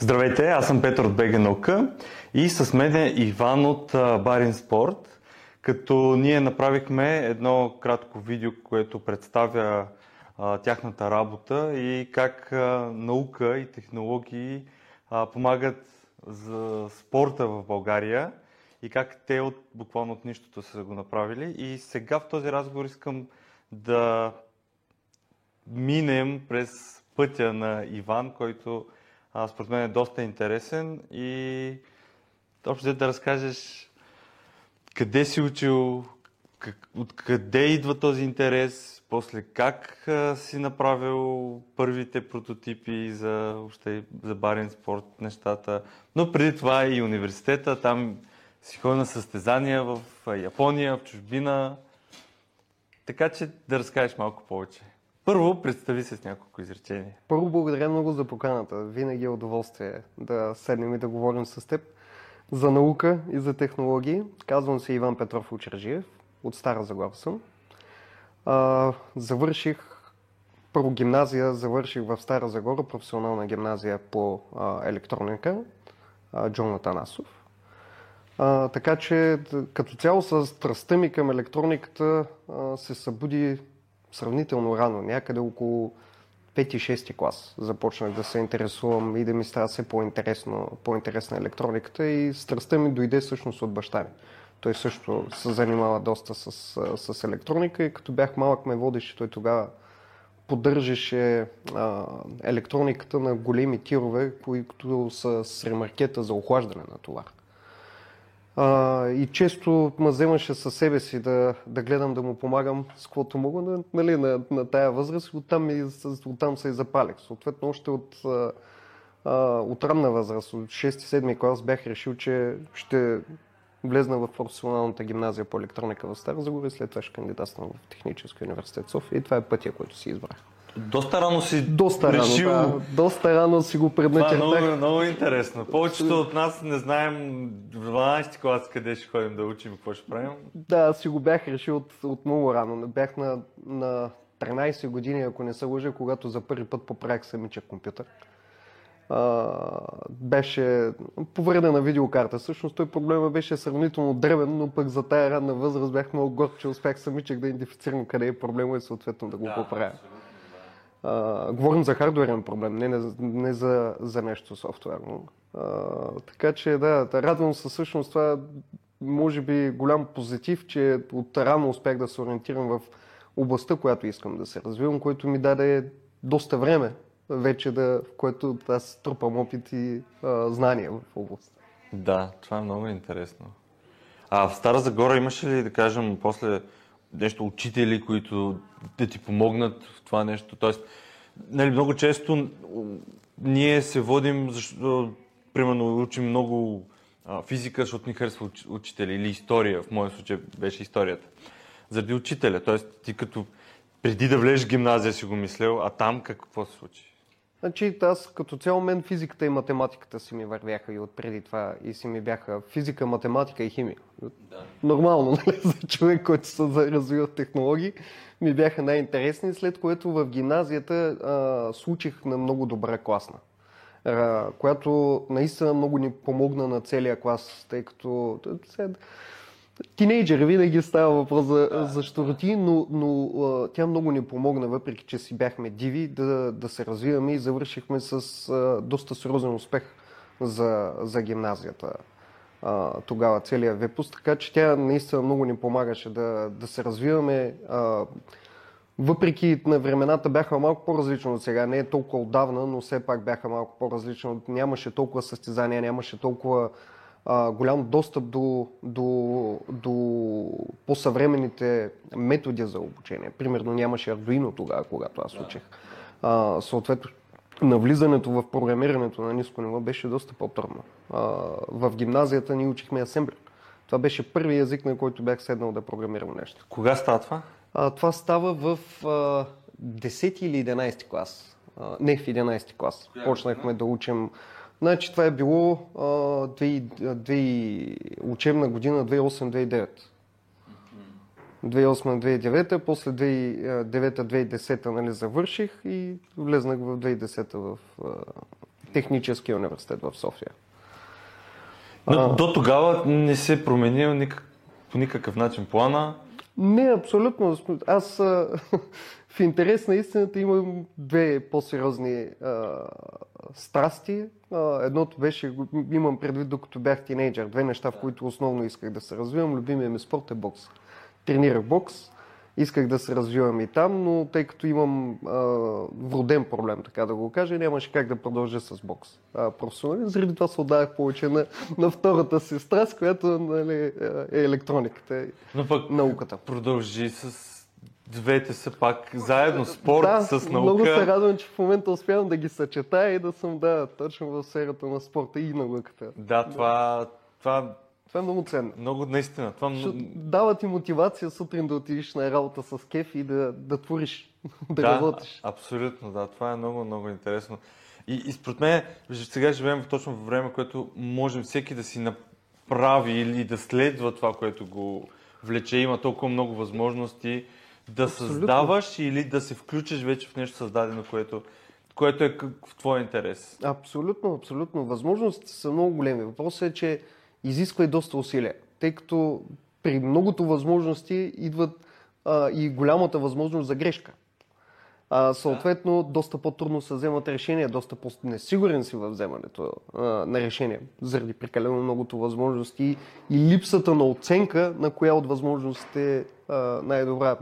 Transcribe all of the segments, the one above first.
Здравейте, аз съм Петър от БГ Наука и с мен е Иван от Барин Спорт, като ние направихме едно кратко видео, което представя а, тяхната работа и как а, наука и технологии а, помагат за спорта в България и как те от, буквално от нищото са го направили. И сега в този разговор искам да минем през пътя на Иван, който според мен е доста интересен и общо да разкажеш къде си учил, откъде идва този интерес, после как си направил първите прототипи за, въобще, за барен спорт, нещата. Но преди това и университета, там си ходил на състезания в Япония, в чужбина. Така че да разкажеш малко повече. Първо, представи се с няколко изречения. Първо, благодаря много за поканата. Винаги е удоволствие да седнем и да говорим с теб за наука и за технологии. Казвам се Иван Петров Учержиев, от Стара Загора съм. А, завърших първо гимназия, завърших в Стара Загора, професионална гимназия по а, електроника, а, Джон Атанасов. Така че като цяло с страстта ми към електрониката а, се събуди сравнително рано, някъде около 5-6 клас започнах да се интересувам и да ми става все по-интересно, по-интересна електрониката и страстта ми дойде всъщност от баща ми. Той също се занимава доста с, с електроника и като бях малък ме водеше, той тогава поддържаше а, електрониката на големи тирове, които са с ремаркета за охлаждане на товар. А, и често ме вземаше със себе си да, да гледам, да му помагам с каквото мога на, нали, на, на тая възраст оттам, и, оттам се и запалих. Съответно, още от, а, от ранна възраст, от 6-7 клас бях решил, че ще влезна в професионалната гимназия по електроника в Стара Загора и след това ще кандидатствам в Техническия университет София и това е пътя, който си избрах. Доста рано си Доста решил... рано, да. Доста рано си го предначертах. Това е много, много интересно. Повечето от нас не знаем в 12 клас къде ще ходим да учим, какво ще правим. Да, си го бях решил от, от много рано. Бях на, на 13 години, ако не се лъжа, когато за първи път поправих самичък компютър. А, беше повредена видеокарта. Всъщност той проблема беше сравнително древен, но пък за тая ранна възраст бях много горд, че успях самичък да идентифицирам къде е проблема и съответно да го да, поправя. Абсолютно. Говорим за хардуерен проблем, не, не, не за, за нещо софтуерно. А, така че да, радвам се всъщност това може би голям позитив, че от рано успях да се ориентирам в областта, която искам да се развивам, което ми даде доста време вече да, в което аз трупам опит и а, знания в областта. Да, това е много интересно. А в Стара Загора имаше ли, да кажем, после нещо учители, които да ти помогнат в това нещо. Тоест, нали, много често ние се водим, защото, примерно, учим много а, физика, защото ни харесва учители, или история, в моя случай беше историята. Заради учителя. Тоест, ти като преди да влезеш в гимназия си го мислел, а там какво се случи? Значи аз като цяло мен физиката и математиката си ми вървяха и отпреди това и си ми бяха физика, математика и химия. Да. Нормално, нали, за човек, който се развива технологии, ми бяха най-интересни, след което в гимназията а, случих на много добра класна, а, която наистина много ни помогна на целия клас, тъй като тинейджери винаги става въпрос за, да, за щуроти, но, но тя много ни помогна, въпреки че си бяхме диви, да, да се развиваме и завършихме с а, доста сериозен успех за, за гимназията а, тогава, целият випуск. Така че тя наистина много ни помагаше да, да се развиваме. А, въпреки на времената бяха малко по-различно от сега, не е толкова отдавна, но все пак бяха малко по-различно. Нямаше толкова състезания, нямаше толкова а, голям достъп до, до, до по-съвременните методи за обучение. Примерно нямаше Arduino тогава, когато аз учих. А, съответно, навлизането в програмирането на ниско ниво беше доста по-трудно. в гимназията ни учихме асемблер. Това беше първи език, на който бях седнал да програмирам нещо. Кога става това? А, това става в а, 10 или 11 клас. А, не, в 11 клас. Коя Почнахме да учим Значи това е било а, 2, учебна година 2008-2009. 2008-2009, после 2009-2010 нали, завърших и влезнах в 2010 в, Техническия университет в София. Но, а... До тогава не се е променил никак, по никакъв начин плана? Не, абсолютно. Аз в интерес на истината имам две по-сериозни а, страсти. Едното беше, имам предвид докато бях тинейджър, две неща, в които основно исках да се развивам. Любимия ми спорт е бокс. Тренирах бокс, исках да се развивам и там, но тъй като имам а, вроден проблем, така да го кажа, нямаше как да продължа с бокс. А, професионално, заради това се отдавах повече на, на втората си страст, която нали, е електрониката и но пък науката. Продължи с двете са пак заедно, спорт да, с наука. много се радвам, че в момента успявам да ги съчетая и да съм, да, точно в сферата на спорта и науката. Да, това, това това е много ценно. Много, наистина. Това... Дава ти мотивация сутрин да отидеш на работа с кеф и да, да твориш, да, да работиш. абсолютно, да. Това е много, много интересно. И, и според мен, сега живеем точно в време, което можем всеки да си направи или да следва това, което го влече. Има толкова много възможности да Абсолютно. създаваш или да се включиш вече в нещо създадено, което, което е в твой интерес. Абсолютно, абсолютно. Възможностите са много големи. Въпросът е, че изисква и доста усилия, тъй като при многото възможности идват а, и голямата възможност за грешка. А, съответно, доста по-трудно се вземат решения, доста по-несигурен си във вземането а, на решения, заради прекалено многото възможности и липсата на оценка на коя от възможностите е най-добра.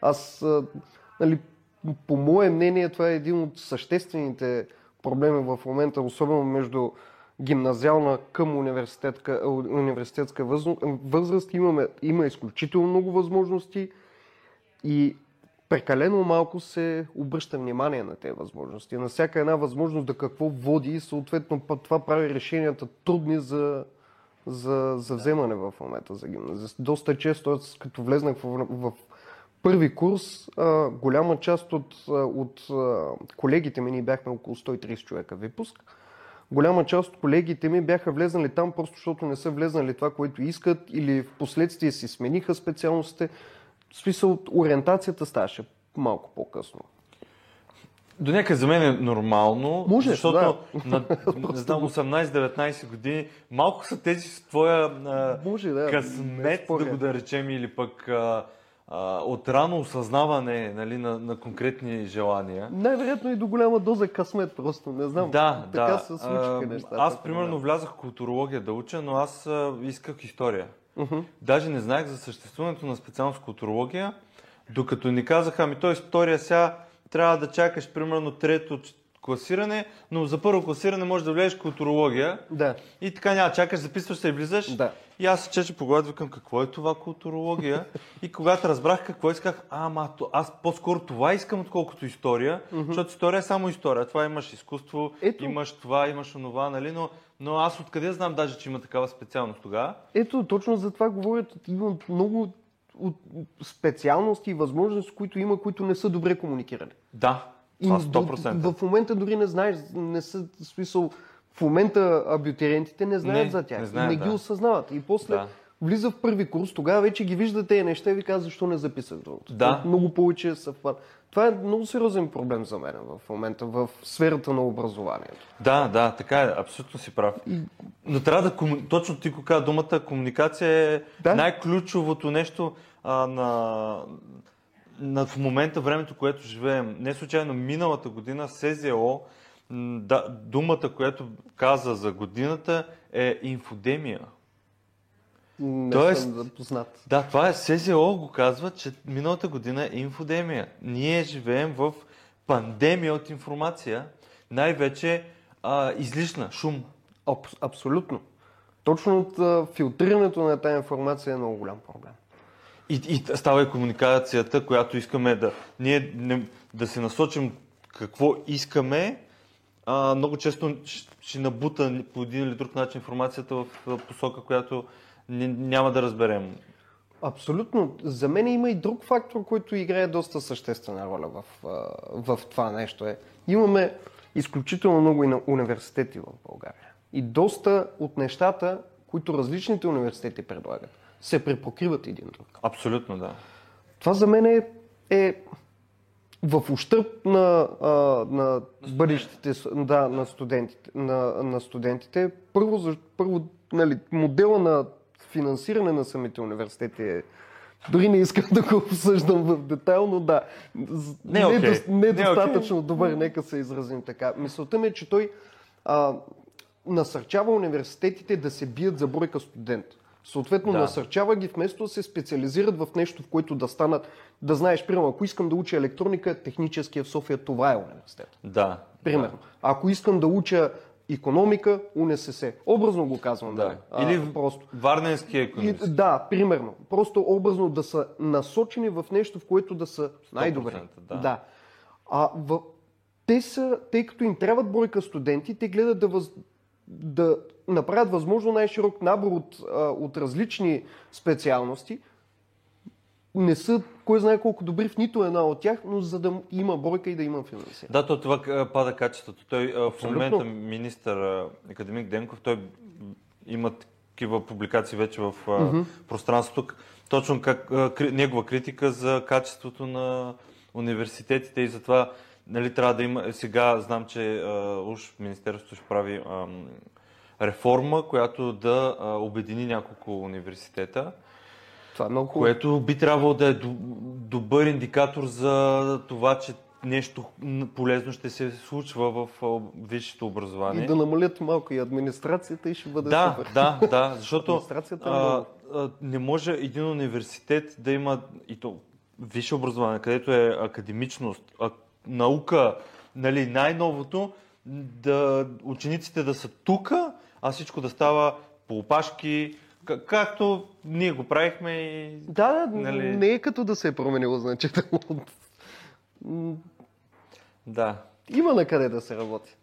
Аз, нали, по мое мнение, това е един от съществените проблеми в момента, особено между гимназиална към университетска, университетска възраст. Имаме, има изключително много възможности и прекалено малко се обръща внимание на тези възможности. На всяка една възможност да какво води и съответно това прави решенията трудни за, за, за вземане в момента за гимназия. Доста често, като влезнах в, в първи курс, а, голяма част от, от колегите ми, ние бяхме около 130 човека випуск, голяма част от колегите ми бяха влезнали там, просто защото не са влезнали това, което искат или в последствие си смениха специалностите. В смисъл, ориентацията ставаше малко по-късно. До някъде за мен е нормално, Може, защото да. на, не знам, 18-19 години малко са тези с твоя а, Може, да, късмет, да го да речем, или пък а, а, от рано осъзнаване нали, на, на конкретни желания. Най-вероятно и до голяма доза късмет, просто не знам. Да, така да. се случиха нещата. Аз, примерно, влязах в културология да уча, но аз а, исках история. Uh-huh. Даже не знаех за съществуването на специалност културология, докато ни казаха, ами то история сега трябва да чакаш примерно трето класиране, но за първо класиране можеш да влезеш културология. Да. И така няма, чакаш, записваш се и влизаш. Да. И аз се чеше по главата, викам, какво е това културология? и когато разбрах какво исках, а, ама, аз по-скоро това искам, отколкото история, mm-hmm. защото история е само история. Това имаш изкуство, Ето. имаш това, имаш онова, нали? Но, но аз откъде знам даже, че има такава специалност тогава? Ето, точно за това говорят. Има много от специалности и възможности, които има, които не са добре комуникирани. Да, това 100%. В, в момента дори не знаеш, не са смисъл, в момента абитуриентите не знаят Не, за тях. не знаят, не ги да. осъзнават. И после Да. влиза в първи курс, тогава вече ги вижда тези неща и ви казва, защо не записах другото. Да. Много повече съвпад. Това е много сериозен проблем за мен в момента, в сферата на образованието. Да, да, така е, абсолютно си прав. Но трябва да, кому... точно ти го каза, думата комуникация е Да. най-ключовото нещо а, на, на в момента, времето, което живеем. Не случайно миналата година СЗО, да, думата, която каза за годината е инфодемия. Не Тоест- съм запознат. Да, това е СЗО го казва, че миналата година е инфодемия. Ние живеем в пандемия от информация, най-вече а, излишна, шум. Аб- абсолютно. Точно от а, филтрирането на тази информация е много голям проблем. И, и става и комуникацията, която искаме да, ние не, да се насочим какво искаме, а, много често ще набута по един или друг начин информацията в посока, която няма да разберем. Абсолютно. За мен има и друг фактор, който играе доста съществена роля в, в това нещо. Е. Имаме изключително много и на университети в България. И доста от нещата, които различните университети предлагат, се препокриват един друг. Абсолютно, да. Това за мен е, е в ущърп на, а, на, бъдещите да, на студентите. На, на студентите. Първо, за- първо нали, модела на финансиране на самите университети е дори не искам да го обсъждам в детайл, но да. Не дос- не е Не е окей. достатъчно добър, нека се изразим така. Мисълта ми е, че той а, насърчава университетите да се бият за бройка студент. Съответно, Да. насърчава ги вместо да се специализират в нещо, в което да станат, да знаеш, примерно, ако искам да уча електроника, техническия в София, това е университет. Да. Примерно. Ако искам да уча економика, УНСС. Образно го казвам, да. Да. А, Или просто. Варненския И, економист. да, примерно. Просто образно да са насочени в нещо, в което да са най-добри. 100%, да. да. А в... те са, тъй като им трябват бройка студенти, те гледат да, въз... да направят възможно най-широк набор от, а, от различни специалности. Не са кой знае колко добри в нито една от тях, но за да има бройка и да има финансиране. Да, то това а, пада качеството. Той а, в Абсолютно. момента министър а, академик Денков, той има такива публикации вече в а, пространството, точно как а, негова критика за качеството на университетите и затова нали, трябва да има. Сега знам, че а, уж Министерството ще прави ам, реформа, която да а, обедини няколко университета. Това е много. Което би трябвало да е до- добър индикатор за това, че нещо полезно ще се случва в а, висшето образование. И да намалят малко и администрацията и ще бъде да, супер. да, да, защото Администрацията е а, много. а, не може един университет да има и то висше образование, където е академичност, а, наука, нали, най-новото, да учениците да са тука, а всичко да става по опашки, както ние го правихме и Да, Нали? не е като да се е променило значително. Да. Има на къде да се работи.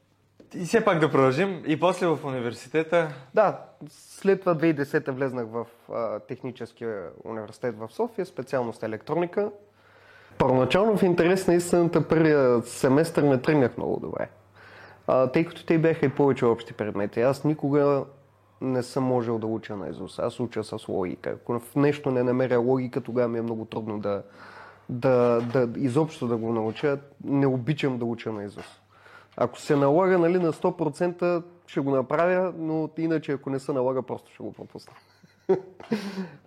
И все пак да продължим. И после в университета. Да, след това 2010 влезнах в а, Техническия университет в София, специалност електроника. Първоначално в интерес на истината първия семестър не тръгнах много добре. А, тъй като те бяха и повече общи предмети. Аз никога не съм можел да уча на Изус. Аз уча с логика. Ако в нещо не намеря логика, тогава ми е много трудно да, да, да изобщо да го науча. Не обичам да уча на Изус. Ако се налага нали, на 100%, ще го направя, но иначе ако не се налага, просто ще го пропусна.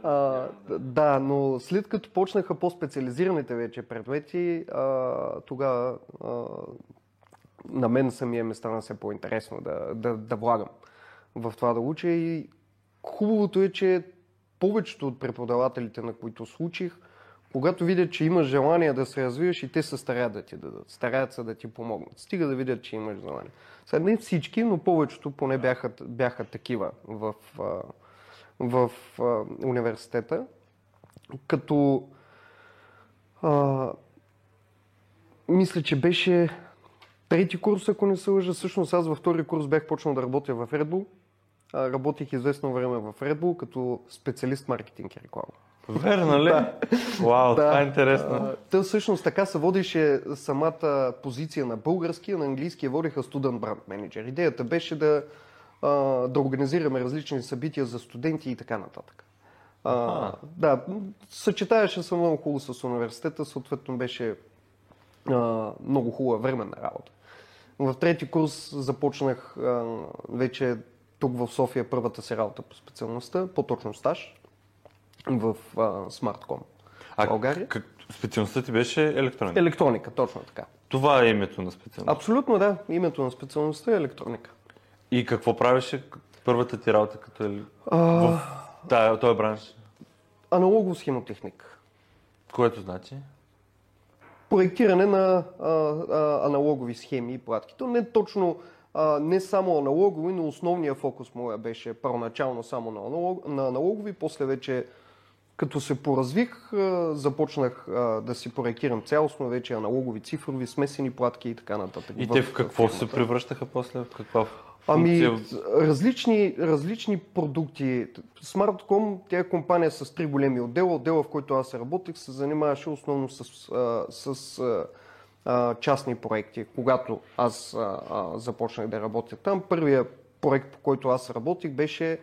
а, да, но след като почнаха по-специализираните вече предмети, а, тогава на мен самия ми стана все по-интересно да, да, да влагам в това да уча и хубавото е, че повечето от преподавателите, на които случих, когато видят, че имаш желание да се развиваш и те се стараят да ти дадат, стараят се да ти помогнат. Стига да видят, че имаш желание. Сега не всички, но повечето поне бяха, бяха такива в, в а, университета. Като а, мисля, че беше трети курс, ако не се лъжа. Всъщност аз във втори курс бях почнал да работя в Red Bull. Работих известно време в Red Bull като специалист маркетинг и реклама. Верно ли? Вау, това е интересно. Та всъщност така се водеше самата позиция на български, а на английски я водеха Student Brand Manager. Идеята беше да, да организираме различни събития за студенти и така нататък. А, да, съчетаваше се много хубаво с университета, съответно беше а, много хубава временна работа. В трети курс започнах вече тук в София първата си работа по специалността, по-точно стаж в Smartcom. А България? Как, специалността ти беше електроника. Електроника, точно така. Това е името на специалността. Абсолютно да, името на специалността е електроника. И какво правеше първата ти работа като е... А, в този бранш? аналогов схемотехник. Което значи? Проектиране на а, а, аналогови схеми и платки. То не точно, а, не само аналогови, но основният фокус моя беше първоначално само на, аналог, на аналогови, после вече като се поразвих, започнах да си проектирам цялостно вече аналогови, цифрови, смесени платки и така нататък. И те в какво се фирмата. превръщаха после? В каква Ами, различни, различни продукти. Smartcom, тя е компания с три големи отдела. Отдела, в който аз работех, се занимаваше основно с, а, с а, частни проекти. Когато аз а, а, започнах да работя там, първият проект, по който аз работих, беше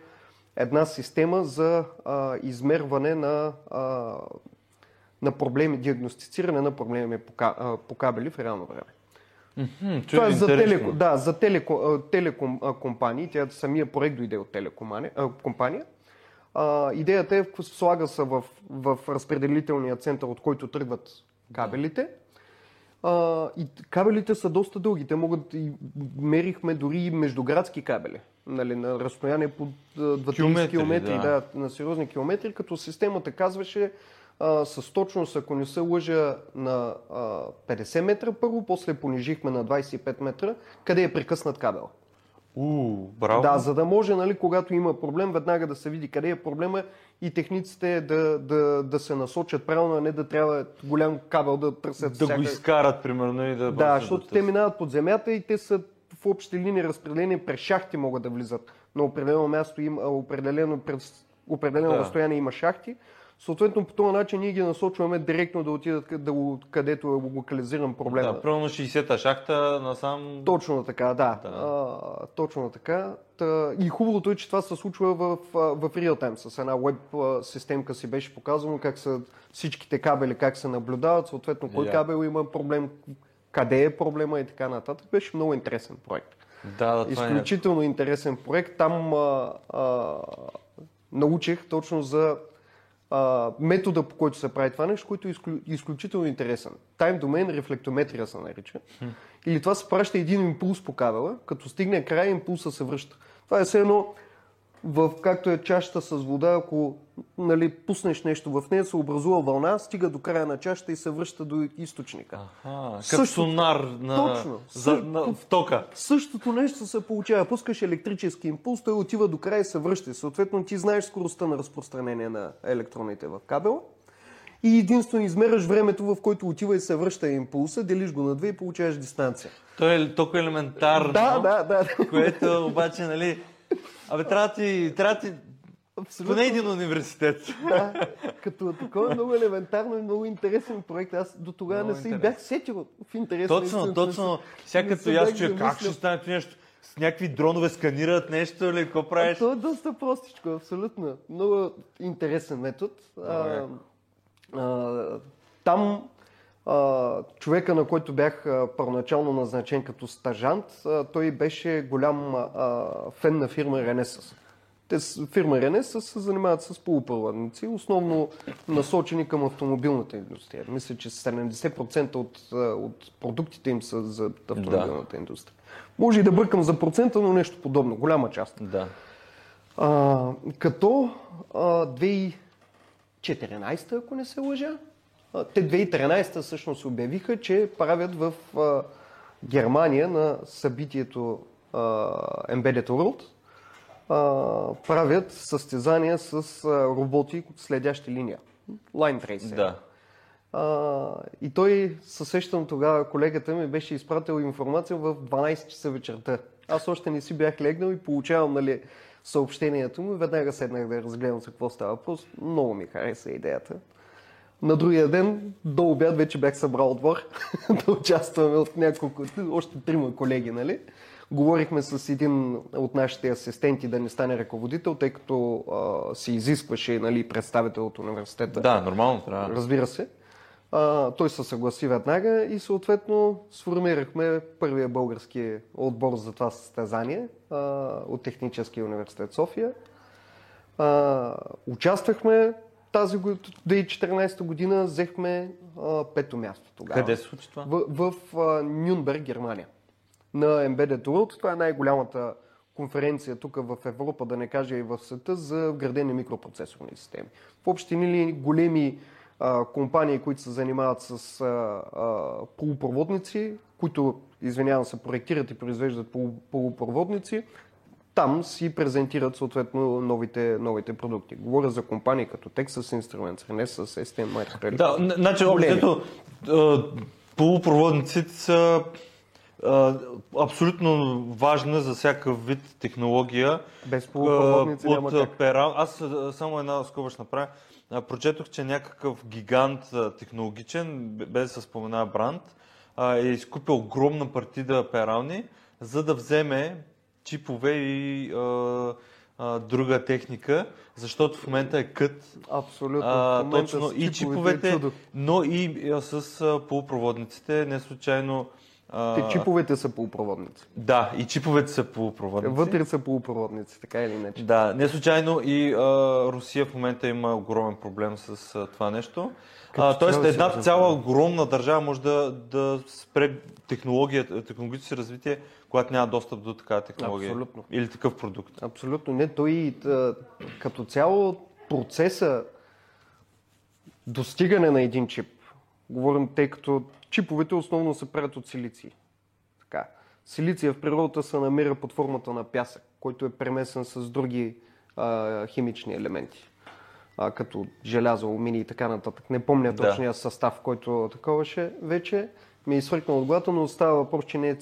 една система за а, измерване на а, на проблеми, диагностициране на проблеми по, по кабели в реално време. Чуй, Това е за, телеко, да, за телеко, телеком компании. Тя самия проект дойде от телекомания, а, идеята е, слага се в, в разпределителния център, от който тръгват кабелите. А, и кабелите са доста дълги. Те могат и мерихме дори междуградски кабели. Нали, на разстояние по 20 Километри, километри, да. да, на сериозни километри, като системата казваше а, с точност, ако не се лъжа, на а, 50 метра първо, после понижихме на 25 метра, къде е прекъснат кабел. У, браво. Да, за да може, нали, когато има проблем, веднага да се види къде е проблема и техниците да, да, да се насочат правилно, а не да трябва голям кабел да търсят. да всяка- го изкарат, примерно, и да... Да, просто защото те търсят. минават под земята и те са в общи линии разпределени през шахти могат да влизат. На определено място има, а, определено, през определено Да. разстояние има шахти. Съответно, по този начин ние ги насочваме директно да отидат да, където е локализиран проблема. Да, примерно 60-та шахта насам... Точно така, да. Да. А, точно така. Та, и хубавото е, че това се случва в, в реал тайм. С една веб системка си беше показано как са всичките кабели, как се наблюдават, съответно кой Я. кабел има проблем, къде е проблема и така нататък. Беше много интересен проект. Да, да, е... Изключително интересен проект. Там а, а, научих точно за а, метода, по който се прави това нещо, който е изклю, изключително интересен. Time Domain рефлектометрия се нарича. Или това се праща един импулс по кабела, като стигне край, импулса се връща. Това е все едно, в, както е чашата с вода, ако нали, пуснеш нещо в нея, се образува вълна, стига до края на чашата и се връща до източника. Аха, като Също- сонар на... Точно. За, на, в тока. Същото нещо се получава. Пускаш електрически импулс, той отива до края и се връща. Съответно, ти знаеш скоростта на разпространение на електроните в кабела. И единствено измераш времето, в което отива и се връща импулса, делиш го на две и получаваш дистанция. То е толкова елементарно, Да, да, да. което обаче, нали... Абе, трябва ти... Трябва ти... Поне един университет. да. Като такова много елементарно и много интересен проект. Аз до тогава не се и бях сетил в интерес. Точно, истината, не точно. се- Сега като аз чуя как ще стане това нещо. С някакви дронове сканират нещо или какво правиш? То е доста простичко, абсолютно. Много интересен метод. А, а, там човека, на който бях първоначално назначен като стажант, той беше голям фен на фирма Renesas. Те фирма Renesas се занимават с полупроводници, основно насочени към автомобилната индустрия. Мисля, че 70% от, от продуктите им са за автомобилната индустрия. Може и да бъркам за процента, но нещо подобно, голяма част. Да. А, като а, 2014, ако не се лъжа, те 2013 всъщност обявиха, че правят в а, Германия на събитието а, Embedded World, а, правят състезания с а, роботи, следящи линия. Line Tracer. Да. А, и той, се сещам тогава, колегата ми беше изпратил информация в 12 часа вечерта. Аз още не си бях легнал и получавам нали, съобщението му. Веднага седнах да разгледам за какво става въпрос. Много ми хареса идеята. На другия ден, до обяд, вече бях събрал отбор да участваме от няколко, още трима колеги, нали? Говорихме с един от нашите асистенти да не стане ръководител, тъй като а, се изискваше нали, представител от университета. Да, нормално трябва. Разбира се. А, той се съгласи веднага и съответно сформирахме първия български отбор за това състезание а, от Техническия университет София. А, участвахме тази го- 2014 година, взехме а, пето място тогава. Къде се случи това? В, в а, Нюнберг, Германия. На Embedded World. Това е най-голямата конференция тук в Европа, да не кажа и в света, за вградени микропроцесорни системи. В общи линии големи а, компании, които се занимават с а, а, полупроводници, които, извинявам се, проектират и произвеждат полу- полупроводници, там си презентират съответно новите, новите продукти. Говоря за компании като Texas Instruments, Renesas, STM Microelectronics. Да, значи, общото, полупроводниците са а, абсолютно важна за всякакъв вид технология. Без полупроводници няма как. Пера... Аз само една скоба ще направя. Прочетох, че някакъв гигант технологичен, без да спомена бранд, е изкупил огромна партида перални, за да вземе чипове и а, а, друга техника, защото в момента е кът. Абсолютно. А, точно. И е чиповете, чудо. но и а, с а, полупроводниците, не случайно. Те чиповете са полупроводници. Да, и чиповете са полупроводници. Вътре са полупроводници, така или иначе. Да, не случайно и а, Русия в момента има огромен проблем с а, това нещо. А, тоест една цяла огромна държава може да, да спре технологията, технологичното си развитие, когато няма достъп до такава технология. Абсолютно. Или такъв продукт. Абсолютно не. Той а, като цяло процеса достигане на един чип, говорим, тъй като чиповете основно се правят от силици. Така. Силиция в природата се намира под формата на пясък, който е премесен с други а, химични елементи, а, като желязо, алуминий и така нататък. Не помня Да. точния състав, който таковаше вече. Ми е изфрикнал от главата, но става въпрос, че не е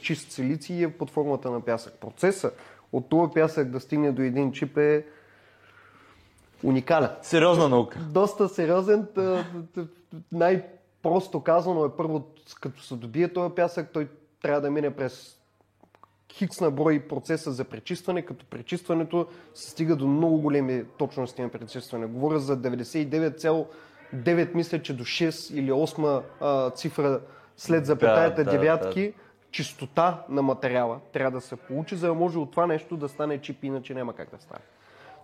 чист, силиций и е под формата на пясък. Процеса от този пясък да стигне до един чип е уникален. Сериозна наука. Доста сериозен. Най-просто казано е първо, като се добие този пясък, той трябва да мине през хикс на брой процеса за пречистване, като пречистването се стига до много големи точности на пречистване. Говоря за 99,9, мисля, че до 6 или 8 а, цифра след запетаята да, девятки. Чистота на материала трябва да се получи, за да може от това нещо да стане чип, иначе няма как да стане.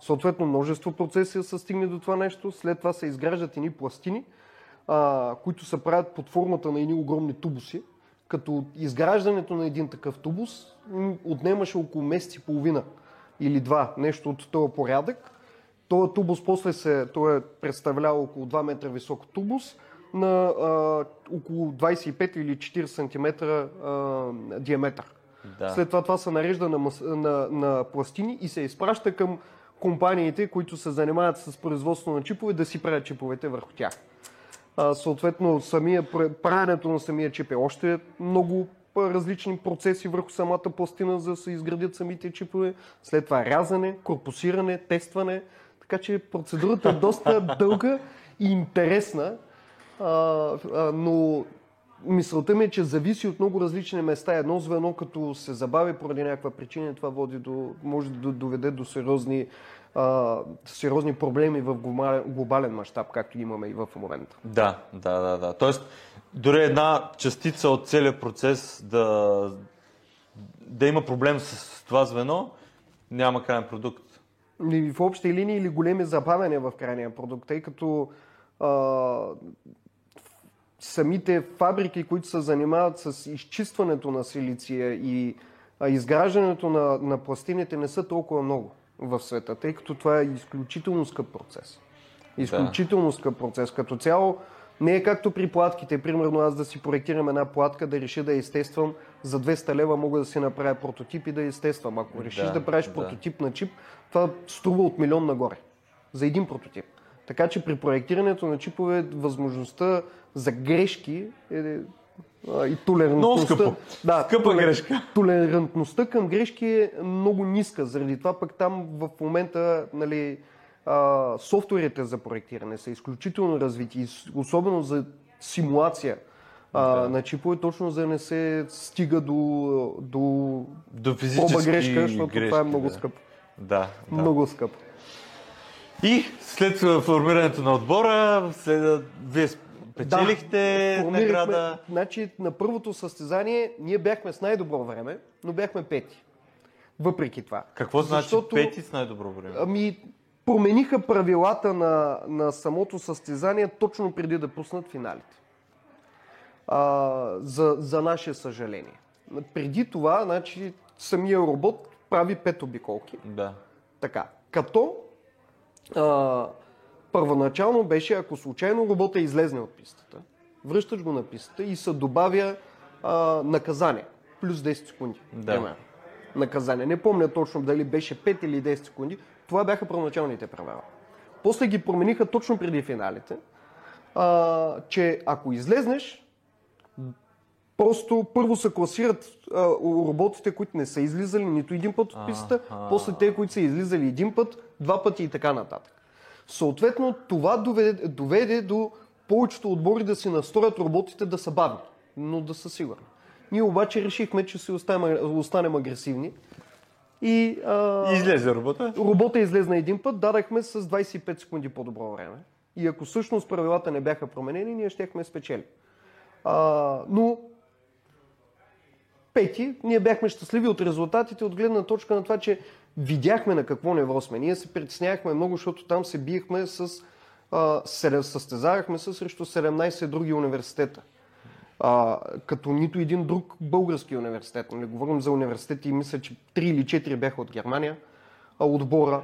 Съответно, множество процеси са стигне до това нещо. След това се изграждат едни пластини, а, които се правят под формата на едни огромни тубуси. Като изграждането на един такъв тубус отнемаше около месец и половина или два, нещо от този порядък. Този тубус после се, той е представлява около 2 метра висок тубус на а, около 25 или 40 см а, диаметър. Да. След това това се нарежда на, на, на пластини и се изпраща към компаниите, които се занимават с производство на чипове, да си правят чиповете върху тях. А, съответно, самия, пр- правенето на самия чип е още много различни процеси върху самата пластина, за да се изградят самите чипове. След това рязане, корпусиране, тестване. Така че процедурата е доста дълга и интересна, а, а, но мисълта ми е, че зависи от много различни места. Едно звено, като се забави поради някаква причина, това води до, може да доведе до сериозни, а, сериозни проблеми в глобален, мащаб, както имаме и в момента. Да, да, да, да. Тоест, дори една частица от целият процес да, да има проблем с това звено, няма крайен продукт. В общи линии или големи забавяния в крайния продукт, тъй като а, самите фабрики, които се занимават с изчистването на силиция и а, изграждането на, на пластините не са толкова много в света, тъй като това е изключително скъп процес. Изключително скъп процес. Като цяло не е както при платките. Примерно аз да си проектирам една платка, да реша да я изтествам, за 200 лева мога да си направя прототип и да я изтествам. Ако решиш Да, да, правиш да. прототип на чип, това струва от милион нагоре. За един прототип. Така че при проектирането на чипове възможността за грешки е, и толерантността... Много скъпо. Да, Скъпа грешка. Толерантността към грешки е много ниска. Заради това пък там в момента нали, а, софтуерите за проектиране са изключително развити, особено за симулация а, Да. на чипове, точно за да не се стига до, до До физически грешка, защото грешки, това е много да. скъпо. Да, да. Много скъпо. И след формирането на отбора, след, вие печелихте формирахме- награда. Значи на първото състезание ние бяхме с най-добро време, но бяхме пети. Въпреки това. Какво значи Защото- пети с най-добро време? Ами, промениха правилата на, на самото състезание точно преди да пуснат финалите. А, за, за наше съжаление. Преди това, значи, самия робот прави пет обиколки. Да. Така. Като а, първоначално беше, ако случайно робота излезне от пистата, връщаш го на пистата и се добавя а, наказание. Плюс 10 секунди. Да. Наказание. Не помня точно дали беше 5 или 10 секунди. Това бяха първоначалните правила. После ги промениха точно преди финалите, а, че ако излезнеш, Просто първо се класират а, роботите, които не са излизали нито един път от пистата, Аха. после те, които са излизали един път, два пъти и така нататък. Съответно, това доведе, доведе до повечето отбори да си настроят роботите да са бавни, но да са сигурни. Ние обаче решихме, че си останем, останем агресивни И, а, И излезе робота. Робота излезна един път, дадахме с 25 секунди по-добро време. И ако всъщност правилата не бяха променени, ние щехме спечели. А, но пети, ние бяхме щастливи от резултатите, от гледна точка на това, че видяхме на какво ниво сме. Ние се притеснявахме много, защото там се биехме с... А, състезавахме се срещу 17 други университета. А, като нито един друг български университет. Не говорим за университети, мисля, че 3 или 4 бяха от Германия, а отбора.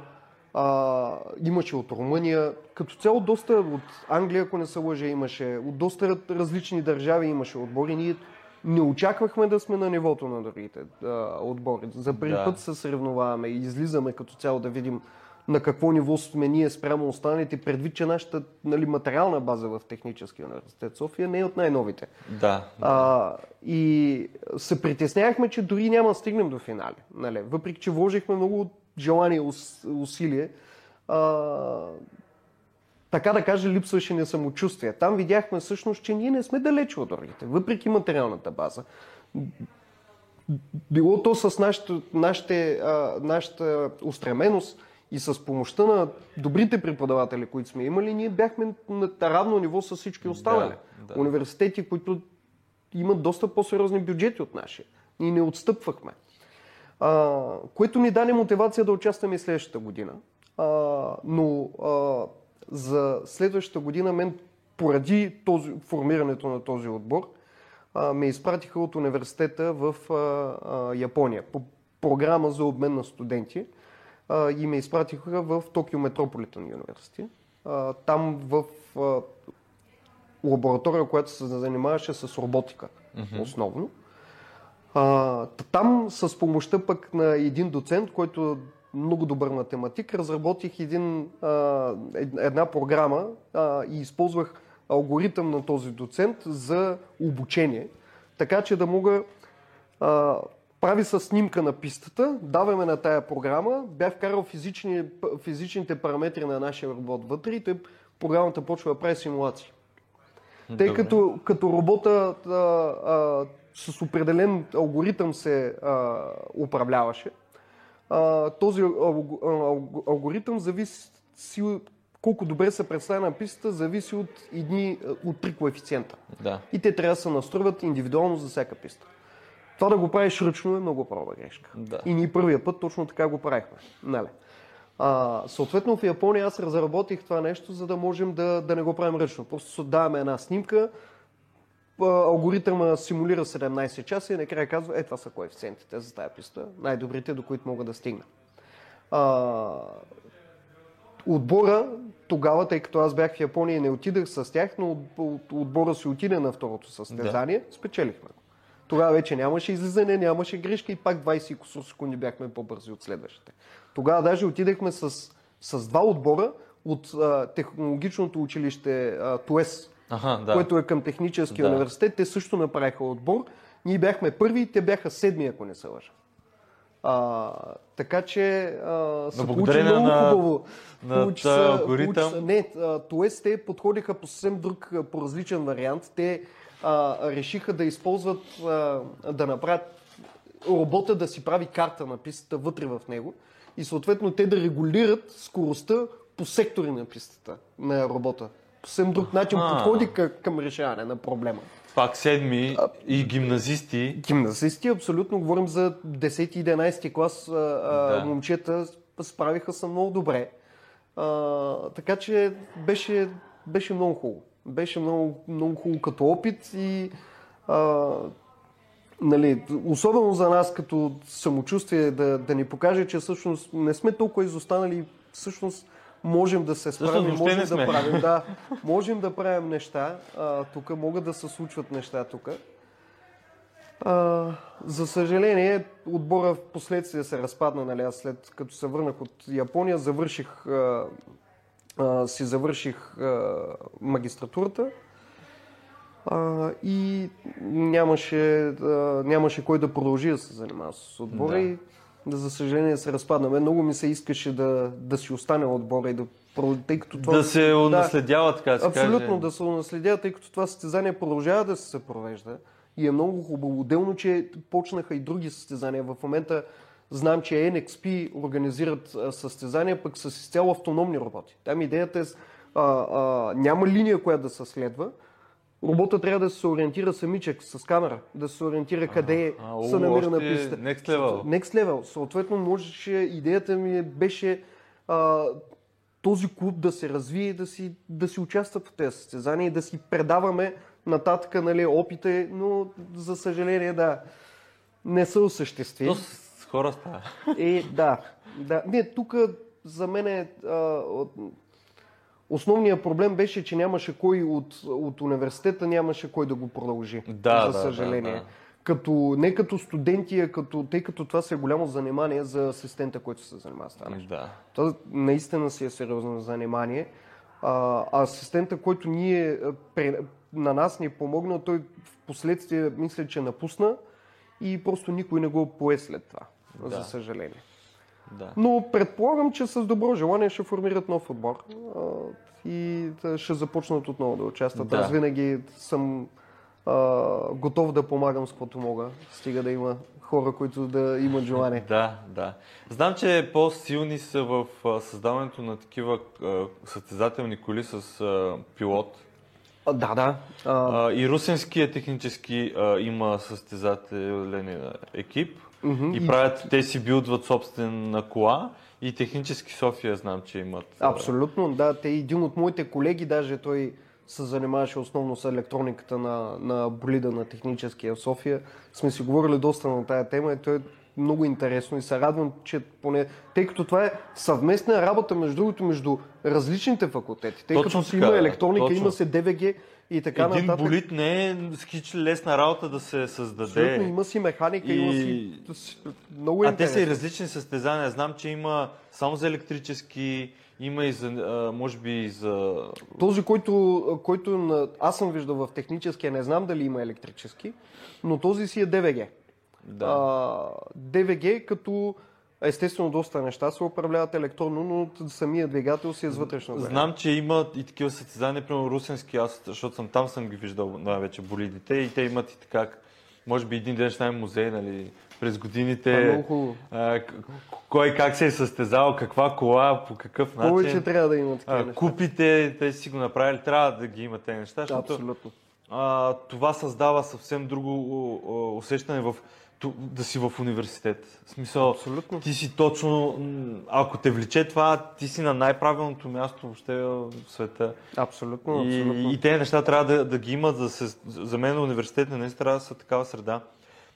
А, имаше от Румъния, като цяло доста от Англия, ако не се лъжа, имаше, от доста различни държави имаше отбори. Ние не очаквахме да сме на нивото на другите а, отбори. За първи Да. път се съревноваваме и излизаме като цяло да видим на какво ниво сме ние спрямо останалите, предвид, че нашата нали, материална база в Техническия университет София не е от най-новите. Да. А, и се притеснявахме, че дори няма да стигнем до финали. Нали? Въпреки, че вложихме много желание ус- усилие, а, така да кажа, липсваше ни самочувствие. Там видяхме всъщност, че ние не сме далече от другите, въпреки материалната база. Било то с нашата, нашите, а, нашата устременост и с помощта на добрите преподаватели, които сме имали, ние бяхме на равно ниво с всички останали. Да, да. Университети, които имат доста по-сериозни бюджети от нашия. Ние не отстъпвахме. А, което ни даде мотивация да участваме и следващата година. А, но а, за следващата година мен, поради този, формирането на този отбор, а, ме изпратиха от университета в а, а, Япония по програма за обмен на студенти а, и ме изпратиха в Токио Метрополитен университет. А, там в а, лаборатория, която се занимаваше с роботика основно. А, там с помощта пък на един доцент, който е много добър математик, разработих един, а, ед- една програма а, и използвах алгоритъм на този доцент за обучение, така че да мога а, прави с снимка на пистата, даваме на тая програма, бях вкарал физични, физичните параметри на нашия робот вътре и той, програмата почва да прави симулации. Тъй Добре. като, като робота а, а, с определен алгоритъм се а, управляваше, а, този алг- алг- алгоритъм зависи колко добре се представя на пистата, зависи от, едни, от три коефициента. Да. И те трябва да се настройват индивидуално за всяка писта. Това да го правиш ръчно е много проба грешка. Да. И ние първия път точно така го правихме. Нали? А, съответно в Япония аз разработих това нещо, за да можем да, да не го правим ръчно. Просто даваме една снимка, алгоритъма симулира 17 часа и накрая казва, е това са коефициентите за тази писта, най-добрите, до които мога да стигна. А, отбора тогава, тъй като аз бях в Япония и не отидах с тях, но от- от- отбора си отиде на второто състезание, спечелихме го. Тогава вече нямаше излизане, нямаше грешка и пак 20 и кусор секунди бяхме по-бързи от следващите. Тогава даже отидахме с, с два отбора от а, технологичното училище а, ТУЕС, Аха, да. което е към техническия Да. университет. Те също направиха отбор. Ние бяхме първи, те бяха седми, ако не се лъжа. А, така че а, се получи много на- хубаво. на Получи се- алгоритъм. получи се- Не, т.е. те подходиха по съвсем друг, по различен вариант. Те а, решиха да използват, а, да направят робота да си прави карта на пистата вътре в него и съответно те да регулират скоростта по сектори на пистата на робота. По съвсем друг начин подходи към, решаване на проблема. Пак седми и гимназисти. Гимназисти, абсолютно говорим за 10-11 клас а, а, Да. момчета, справиха се много добре. А, така че беше, беше много хубаво. Беше много, много хубаво като опит и а, нали, особено за нас като самочувствие да, да ни покаже, че всъщност не сме толкова изостанали, всъщност можем да се справим, можем да сме. правим, да, можем да правим неща, а, тук могат да се случват неща тук. А, за съжаление, отбора в последствие се разпадна, нали, аз след като се върнах от Япония, завърших, а, а, си завърших а, магистратурата а, и нямаше, а, нямаше кой да продължи да се занимава с отбора Да. и за съжаление се разпаднаме. Много ми се искаше да, да си остане отбора и да тъй като това... Да се унаследява, така да се Абсолютно, каже. да се унаследява, тъй като това състезание продължава да се провежда и е много хубаво. Отделно, че почнаха и други състезания. В момента Знам, че NXP организират а, състезания пък с изцяло автономни роботи. Там идеята е, а, а, няма линия, която да се следва. Робота трябва да се ориентира самичък с камера, да се ориентира къде а, се о, намира на писта. next level. Next level. Съответно, можеше, идеята ми беше а, този клуб да се развие и да си, да си участва в тези състезания и да си предаваме нататък нали, опите, но за съжаление да, не са осъществи. Хора става. Е, да. да. Не, тук за мен е, а, основният проблем беше, че нямаше кой от, от университета, нямаше кой да го продължи. Да, за да, съжаление. да, да. Като, не като студенти, а като, тъй като това си е голямо занимание за асистента, който се занимава с това нещо. Да. То наистина си е сериозно занимание. А, асистента, който ние, пре, на нас ни е помогнал, той в последствие мисля, че напусна и просто никой не го пое след това, Да. за съжаление. Да. Но предполагам, че с добро желание ще формират нов отбор и ще започнат отново да участват. Да. Аз винаги съм а, готов да помагам с каквото мога, стига да има хора, които да имат желание. Да, да. Знам, че по-силни са в създаването на такива състезателни коли с а, пилот. А, да, да. А, и русенския технически има състезателен екип Мгм. и правят, те си билдват собствена кола и технически София знам, че имат. а, Абсолютно, да. Те един от моите колеги, даже той се занимаваше основно с електрониката на, на болида на техническия в София. Сме си говорили доста на тая тема и той е много интересно и се радвам, че поне... Тъй като това е съвместна работа, между другото, между различните факултети. Тъй Точно като си има електроника, точно. има се ДВГ и така Един нататък. болит не е скич лесна работа да се създаде. Абсолютно, има си механика, има си... И- Много е А те са и различни състезания. Знам, че има само за електрически, има и за, може би и за... Този, който, който на... аз съм виждал в техническия, не знам дали има електрически, но този си е ДВГ. Да. А, ДВГ като естествено доста неща се управляват електронно, но самия двигател си е с вътрешна зарядка. Знам, че има и такива състезания, примерно русенски, аз, защото съм там, съм ги виждал най-вече болидите и те имат и така, може би един ден ще направим музей, нали, през е годините, хубаво. а, кой как се е състезал, каква кола, по какъв начин. Повече трябва да има такива неща. купите, те си го направили, трябва да ги има тези неща, защото Абсолютно. а, това създава съвсем друго усещане в да си в университет. В смисъл, Абсолютно. ти си точно, ако те влече това, ти си на най-правилното място въобще в света. Абсолютно, И, абсолютно. и тези неща трябва да, да ги имат, да се, за мен университет не трябва да са такава среда,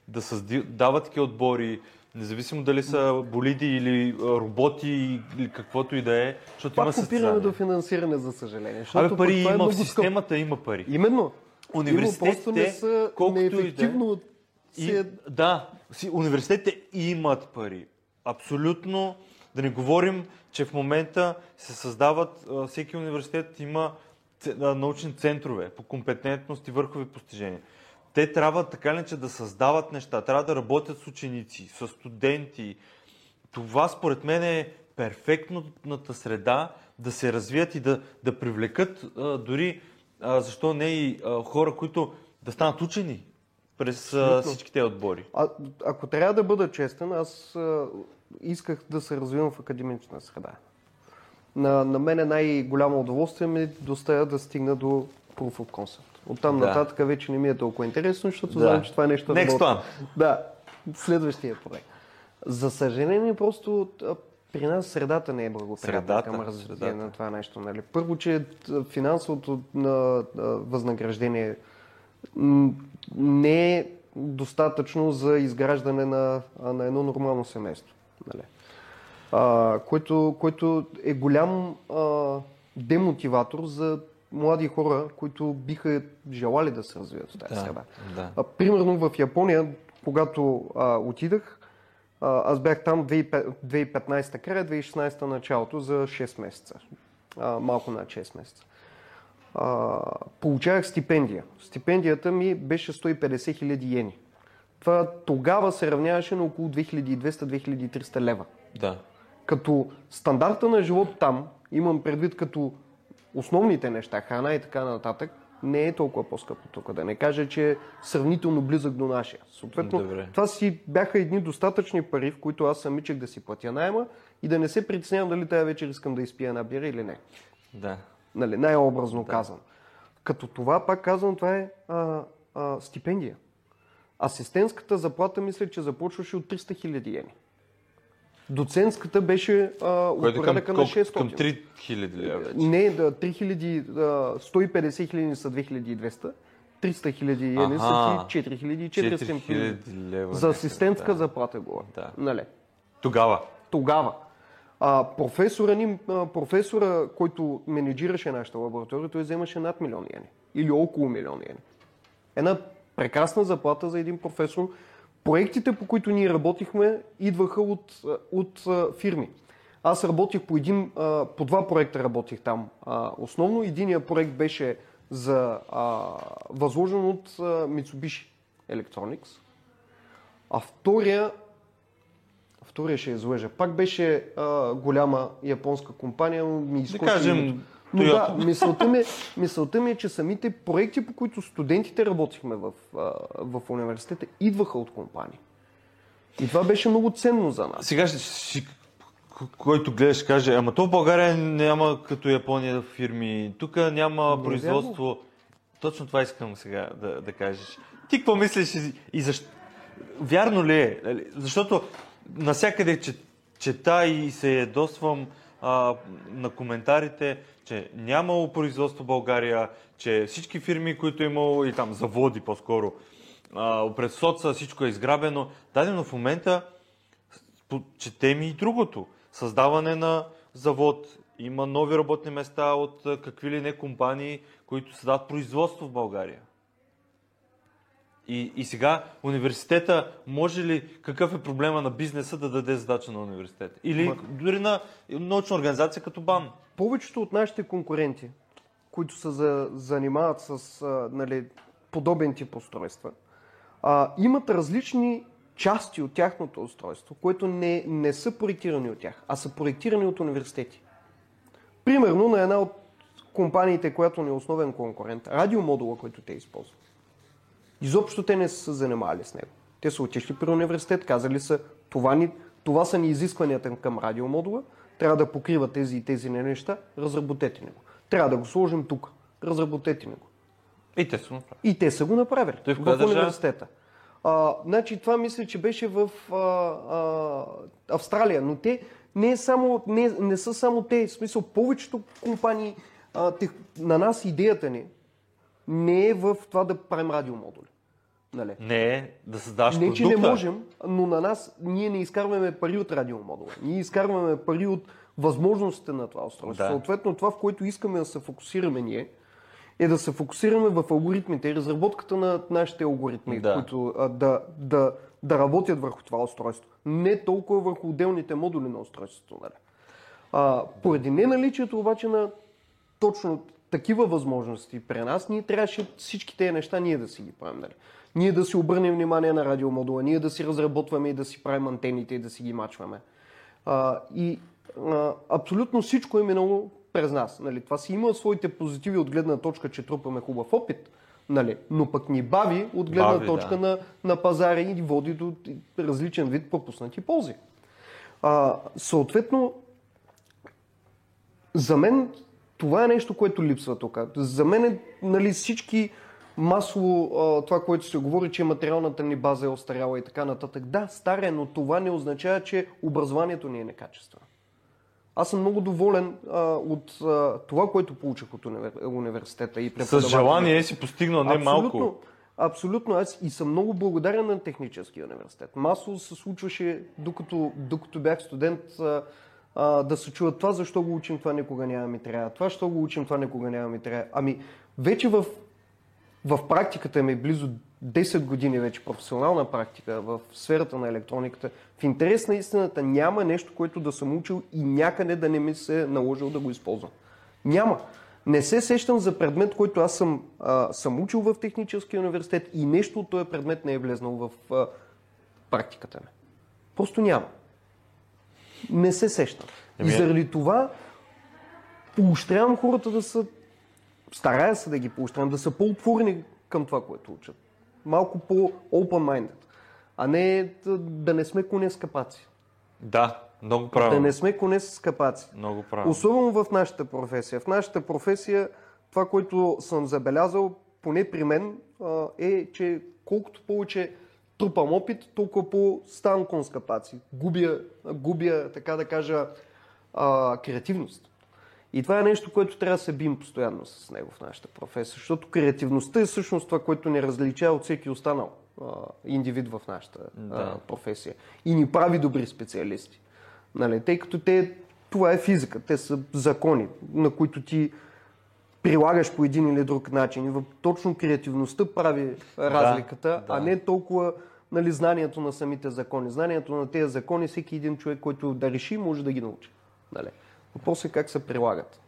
да създават такива отбори, независимо дали са болиди или роботи или каквото и да е, защото има Пак копираме състезания. до финансиране, за съжаление. Защото Абе, пари е има, в системата има пари. Именно. Университетите, Има, просто не са колкото и да е, неефективно. И, Си е... да, си, университетите имат пари. Абсолютно. Да не говорим, че в момента се създават, всеки университет има научни центрове по компетентност и върхови постижения. Те трябва така или иначе да създават неща, трябва да работят с ученици, с студенти. Това според мен е перфектната среда да се развият и да, да привлекат а, дори, а, защо не и а, хора, които да станат учени през Абсолютно. всички тези отбори. А, ако трябва да бъда честен, аз а, исках да се развивам в академична среда. На, на мен е най-голямо удоволствие ми доставя да стигна до Proof of Concept. Оттам Да. нататък вече не ми е толкова интересно, защото Да. знам, че това е нещо Next работи. one. Да, следващия проект. За съжаление, просто при нас средата не е благоприятна към развитие средата. на това нещо. Нали? Първо, че финансовото на, а, възнаграждение не е достатъчно за изграждане на, на едно нормално семейство. Нали? А, което, което е голям а, демотиватор за млади хора, които биха желали да се развият в тази среда. да. А, примерно в Япония, когато а, отидах, а, аз бях там 2005 2015 края, 2016 началото за 6 месеца. А, малко над 6 месеца. А, получавах стипендия. Стипендията ми беше 150 хиляди йени. Това тогава се равняваше на около 2200-2300 лева. Да. Като стандарта на живот там, имам предвид като основните неща, храна и така нататък, Не е толкова по-скъпо тук. Да не кажа, че е сравнително близък до нашия. Съответно, Добре. това си бяха едни достатъчни пари, в които аз самичък да си платя найема и да не се притеснявам дали тази вечер искам да изпия една бира или не. Да. Нали, най-образно да. казано. Като това, пак казвам, това е а, а, стипендия. Асистентската заплата, мисля, че започваше от 300 хиляди йени. Доцентската беше а, от порядъка на колко- 600. към 3000 лева. Не, да, 3000, а, 150 хиляди са 2200, 300 хиляди йени са ти 4400 хиляди. 4000 лева. За асистентска да. заплата говоря. Да. Нали? Тогава. Тогава. А, професора, ни, професора, който менеджираше нашата лаборатория, той вземаше над милион йени. Или около милион йени. Една прекрасна заплата за един професор. Проектите, по които ние работихме, идваха от, от фирми. Аз работих по един, по два проекта работих там. Основно единия проект беше за възложен от а, Mitsubishi Electronics. А втория Втория ще излъжа. Пак беше а, голяма японска компания, но ми изкочи кажем, името. Но да, мисълта ми, мисълта ми е, че самите проекти, по които студентите работихме в, а, в университета, идваха от компании. И това беше много ценно за нас. Сега ще, к- който гледаш, ще каже, ама то в България няма като Япония фирми, тук няма е производство. Точно това искам сега да, да кажеш. Ти какво мислиш и, защо? Вярно ли е? Защото насякъде че, чета и се ядосвам а, на коментарите, че нямало производство в България, че всички фирми, които е имало и там заводи по-скоро, а, пред соца всичко е изграбено. Дадено в момента четем и другото. Създаване на завод, има нови работни места от какви ли не компании, които създават производство в България. И, и сега университета може ли, какъв е проблема на бизнеса да даде задача на университета? Или Ма- дори на научна организация като БАН? Повечето от нашите конкуренти, които се за, занимават с а, нали, подобен тип устройства, а, имат различни части от тяхното устройство, които не, не са проектирани от тях, а са проектирани от университети. Примерно на една от компаниите, която ни е основен конкурент, радиомодула, който те използват. Изобщо те не са се занимавали с него. Те са отишли при университет, казали са, това, ни, това са ни изискванията към радиомодула, трябва да покрива тези и тези неща, разработете ни го. Трябва да го сложим тук, разработете ни го. И те са го направили. И те са го направили Той в в университета. А, значи това мисля, че беше в а, а, Австралия, но те не, е само, не, не са само те. В смисъл, повечето компании, а, тех, на нас идеята ни не е в това да правим радиомодули. Нали? Не е да създаваш Не, че продукта. не можем, но на нас ние не изкарваме пари от радиомодула. Ние изкарваме пари от възможностите на това устройство. Да. Съответно, това, в което искаме да се фокусираме ние, е да се фокусираме в алгоритмите и разработката на нашите алгоритми, Да. които а, да, да, да работят върху това устройство. Не толкова върху отделните модули на устройството. Нали? А, поради неналичието обаче на точно такива възможности при нас, ние трябваше всички тези неща ние да си ги правим. Нали? Ние да си обърнем внимание на радиомодула, ние да си разработваме и да си правим антените и да си ги мачваме. А, и а, абсолютно всичко е минало през нас. Нали? Това си има своите позитиви от гледна точка, че трупаме хубав опит, нали? но пък ни бави от гледна Бави, точка да. на, на пазара и води до различен вид пропуснати ползи. А, съответно, за мен това е нещо, което липсва тук. За мен е, нали, всички масово а, това, което се говори, че материалната ни база е остаряла и така нататък. Да, стара е, но това не означава, че образованието ни е некачествено. Аз съм много доволен а, от а, това, което получих от универ... университета и С преподавателите. желание си постигнал не малко. Абсолютно, абсолютно. Аз и съм много благодарен на Техническия университет. Масово се случваше, докато, докато бях студент, а, а, да се чуят това, защо го учим, това никога няма ми трябва. Това, защо го учим, това никога няма ми трябва. Ами, вече в, в практиката ми, близо 10 години вече професионална практика в сферата на електрониката, в интерес на истината няма нещо, което да съм учил и някъде да не ми се е наложил да го използвам. Няма. Не се сещам за предмет, който аз съм, а, съм учил в Техническия университет и нещо от този предмет не е влезнал в а, практиката ми. Просто няма. Не се сещам. Еми- И заради това поощрявам хората да са старая се да ги поощрям, да са по-отворени към това, което учат. Малко по-open-minded, а не да, да не сме коне с капаци. Да, много Да правилно. не сме коне с капаци. Много правилно. Особено в нашата професия. В нашата професия това, което съм забелязал, поне при мен, е, че колкото повече трупам опит, толкова по-ставам кон с капаци. Губя, губя, така да кажа, а, креативност. И това е нещо, което трябва да се бим постоянно с него в нашата професия, защото креативността е всъщност това, което ни различава от всеки останал а, индивид в нашата а, Да. професия и ни прави добри специалисти. Нали, тъй като те, това е физика, те са закони, на които ти прилагаш по един или друг начин. И точно креативността прави разликата, да. а не толкова нали, знанието на самите закони. Знанието на тези закони всеки един човек, който да реши, може да ги научи. Нали. Въпросът е как се прилагат.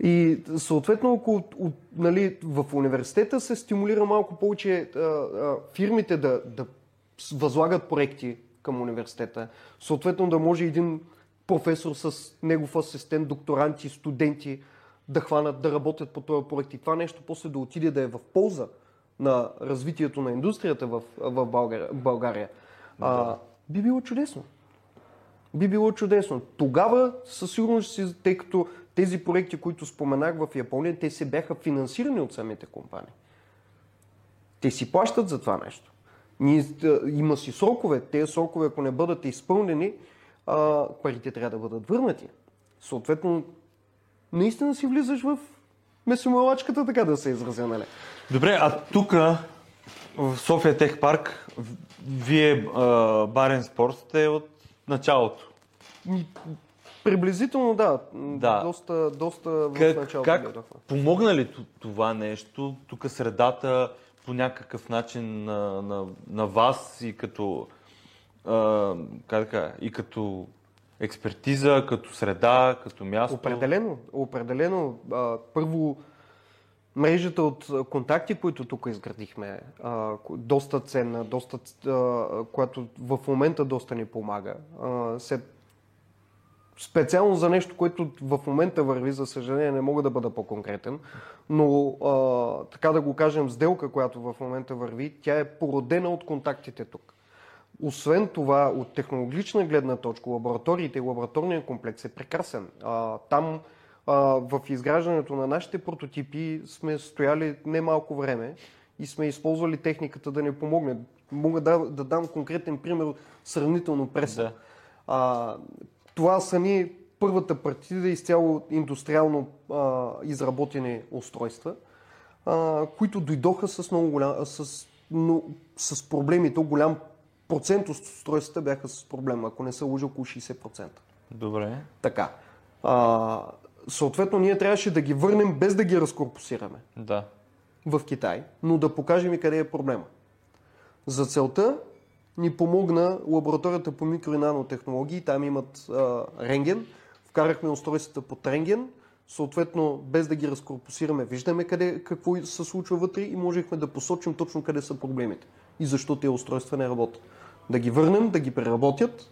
И съответно, ако от, от, нали, в университета се стимулира малко повече а, а, фирмите да, да възлагат проекти към университета, съответно да може един професор с негов асистент, докторанти, студенти да хванат, да работят по този проект и това нещо после да отиде да е в полза на развитието на индустрията в, в България, България а, би било чудесно. Би било чудесно. Тогава със сигурност, тъй като тези проекти, които споменах в Япония, те се бяха финансирани от самите компании. Те си плащат за това нещо. Ние, има си срокове. Тези срокове, ако не бъдат изпълнени, а, парите трябва да бъдат върнати. Съответно, наистина си влизаш в месомалачката, така да се изразя, нали? Добре, а тук в София Тех Парк, вие а, Барен Спорт сте от началото. Приблизително да. Да. Доста, доста в Как, началото как гледахме. помогна ли това нещо, тук средата по някакъв начин на, на, на вас и като, а, как да кажа, и като експертиза, като среда, като място? Определено, определено. Първо, мрежата от контакти, които тук изградихме, доста ценна, доста, която в момента доста ни помага. Специално за нещо, което в момента върви, за съжаление не мога да бъда по-конкретен, но така да го кажем, сделка, която в момента върви, тя е породена от контактите тук. Освен това, от технологична гледна точка, лабораториите и лабораторния комплекс е прекрасен. А, там а, в изграждането на нашите прототипи сме стояли немалко време и сме използвали техниката да ни помогне. Мога да, да дам конкретен пример сравнително преса. Да. А, това са ни първата партида изцяло индустриално а, изработени устройства, а, които дойдоха с много голям, с, но, с проблеми. То голям процент от устройствата бяха с проблем, ако не са лъжа около 60%. Добре. Така. А, съответно, ние трябваше да ги върнем без да ги разкорпусираме Да. в Китай, но да покажем и къде е проблема. За целта ни помогна лабораторията по микро и нанотехнологии. Там имат а, рентген. Вкарахме устройствата под рентген. Съответно, без да ги разкорпусираме, виждаме къде, какво се случва вътре и можехме да посочим точно къде са проблемите и защо тези устройства не работят. Да ги върнем, да ги преработят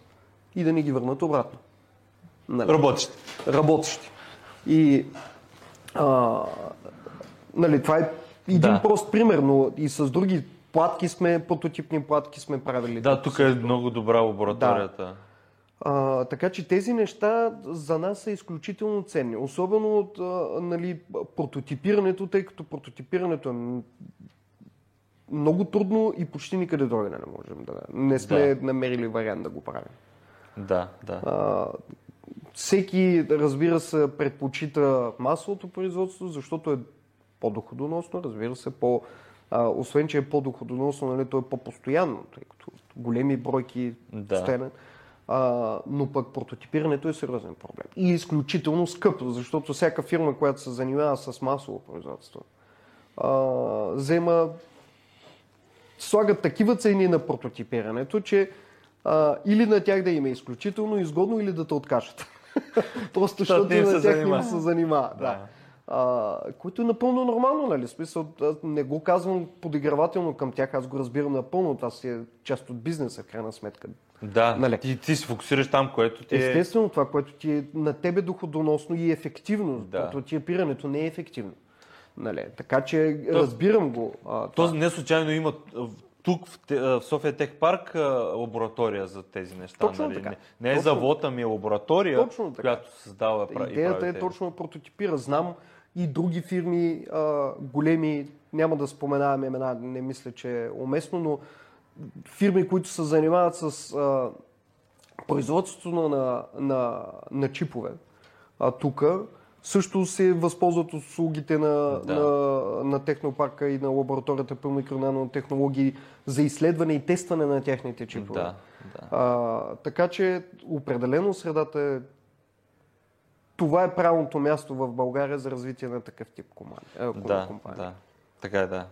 и да ни ги върнат обратно. Нали? Работещи. работещи. И а, нали, това е един Да. прост пример, но и с други платки сме, прототипни платки сме правили. Да, тук е много добра лабораторията. А, така че тези неща за нас са изключително ценни. Особено от а, нали, прототипирането, тъй като прототипирането е много трудно и почти никъде другаде не можем да. Не сме Да. намерили вариант да го правим. Да, да. А, всеки, разбира се, предпочита масовото производство, защото е по-доходоносно, разбира се, по, а, освен, че е по-доходоносно, нали, то е по-постоянно, тъй като големи бройки Да. постоянно. А, но пък прототипирането е сериозен проблем. И изключително скъпо, защото всяка фирма, която се занимава с масово производство, а, взема слагат такива цени на прототипирането, че а, или на тях да им е изключително изгодно, или да те откажат. Просто защото на тях не им занимава. се занимава. Да. Да. А, което е напълно нормално, нали? Смисъл, не го казвам подигравателно към тях, аз го разбирам напълно. Това си е част от бизнеса, в крайна сметка. Да, Нали? ти, ти се фокусираш там, което ти е... Естествено, това, което ти е на тебе доходоносно и ефективно. Да. Прототипирането не е ефективно. Нали? Така че разбирам го. А, това. То не случайно има тук в, в София Тех Парк лаборатория за тези неща. Точно нали? така. Не, не е Точно. завод, ами е лаборатория, Точно така. която създава пра- и Идеята прави е точно да прототипира. Знам и други фирми, а, големи, няма да споменавам имена, не мисля, че е уместно, но фирми, които се занимават с а, производството на, на, на, на чипове, а тук също се възползват от услугите на, Да. на, на технопарка и на лабораторията по микронанотехнологии за изследване и тестване на техните чипове. Да, да. А, така че определено средата е. Това е правилното място в България за развитие на такъв тип комани, а, Да, компания. да. Така е, да.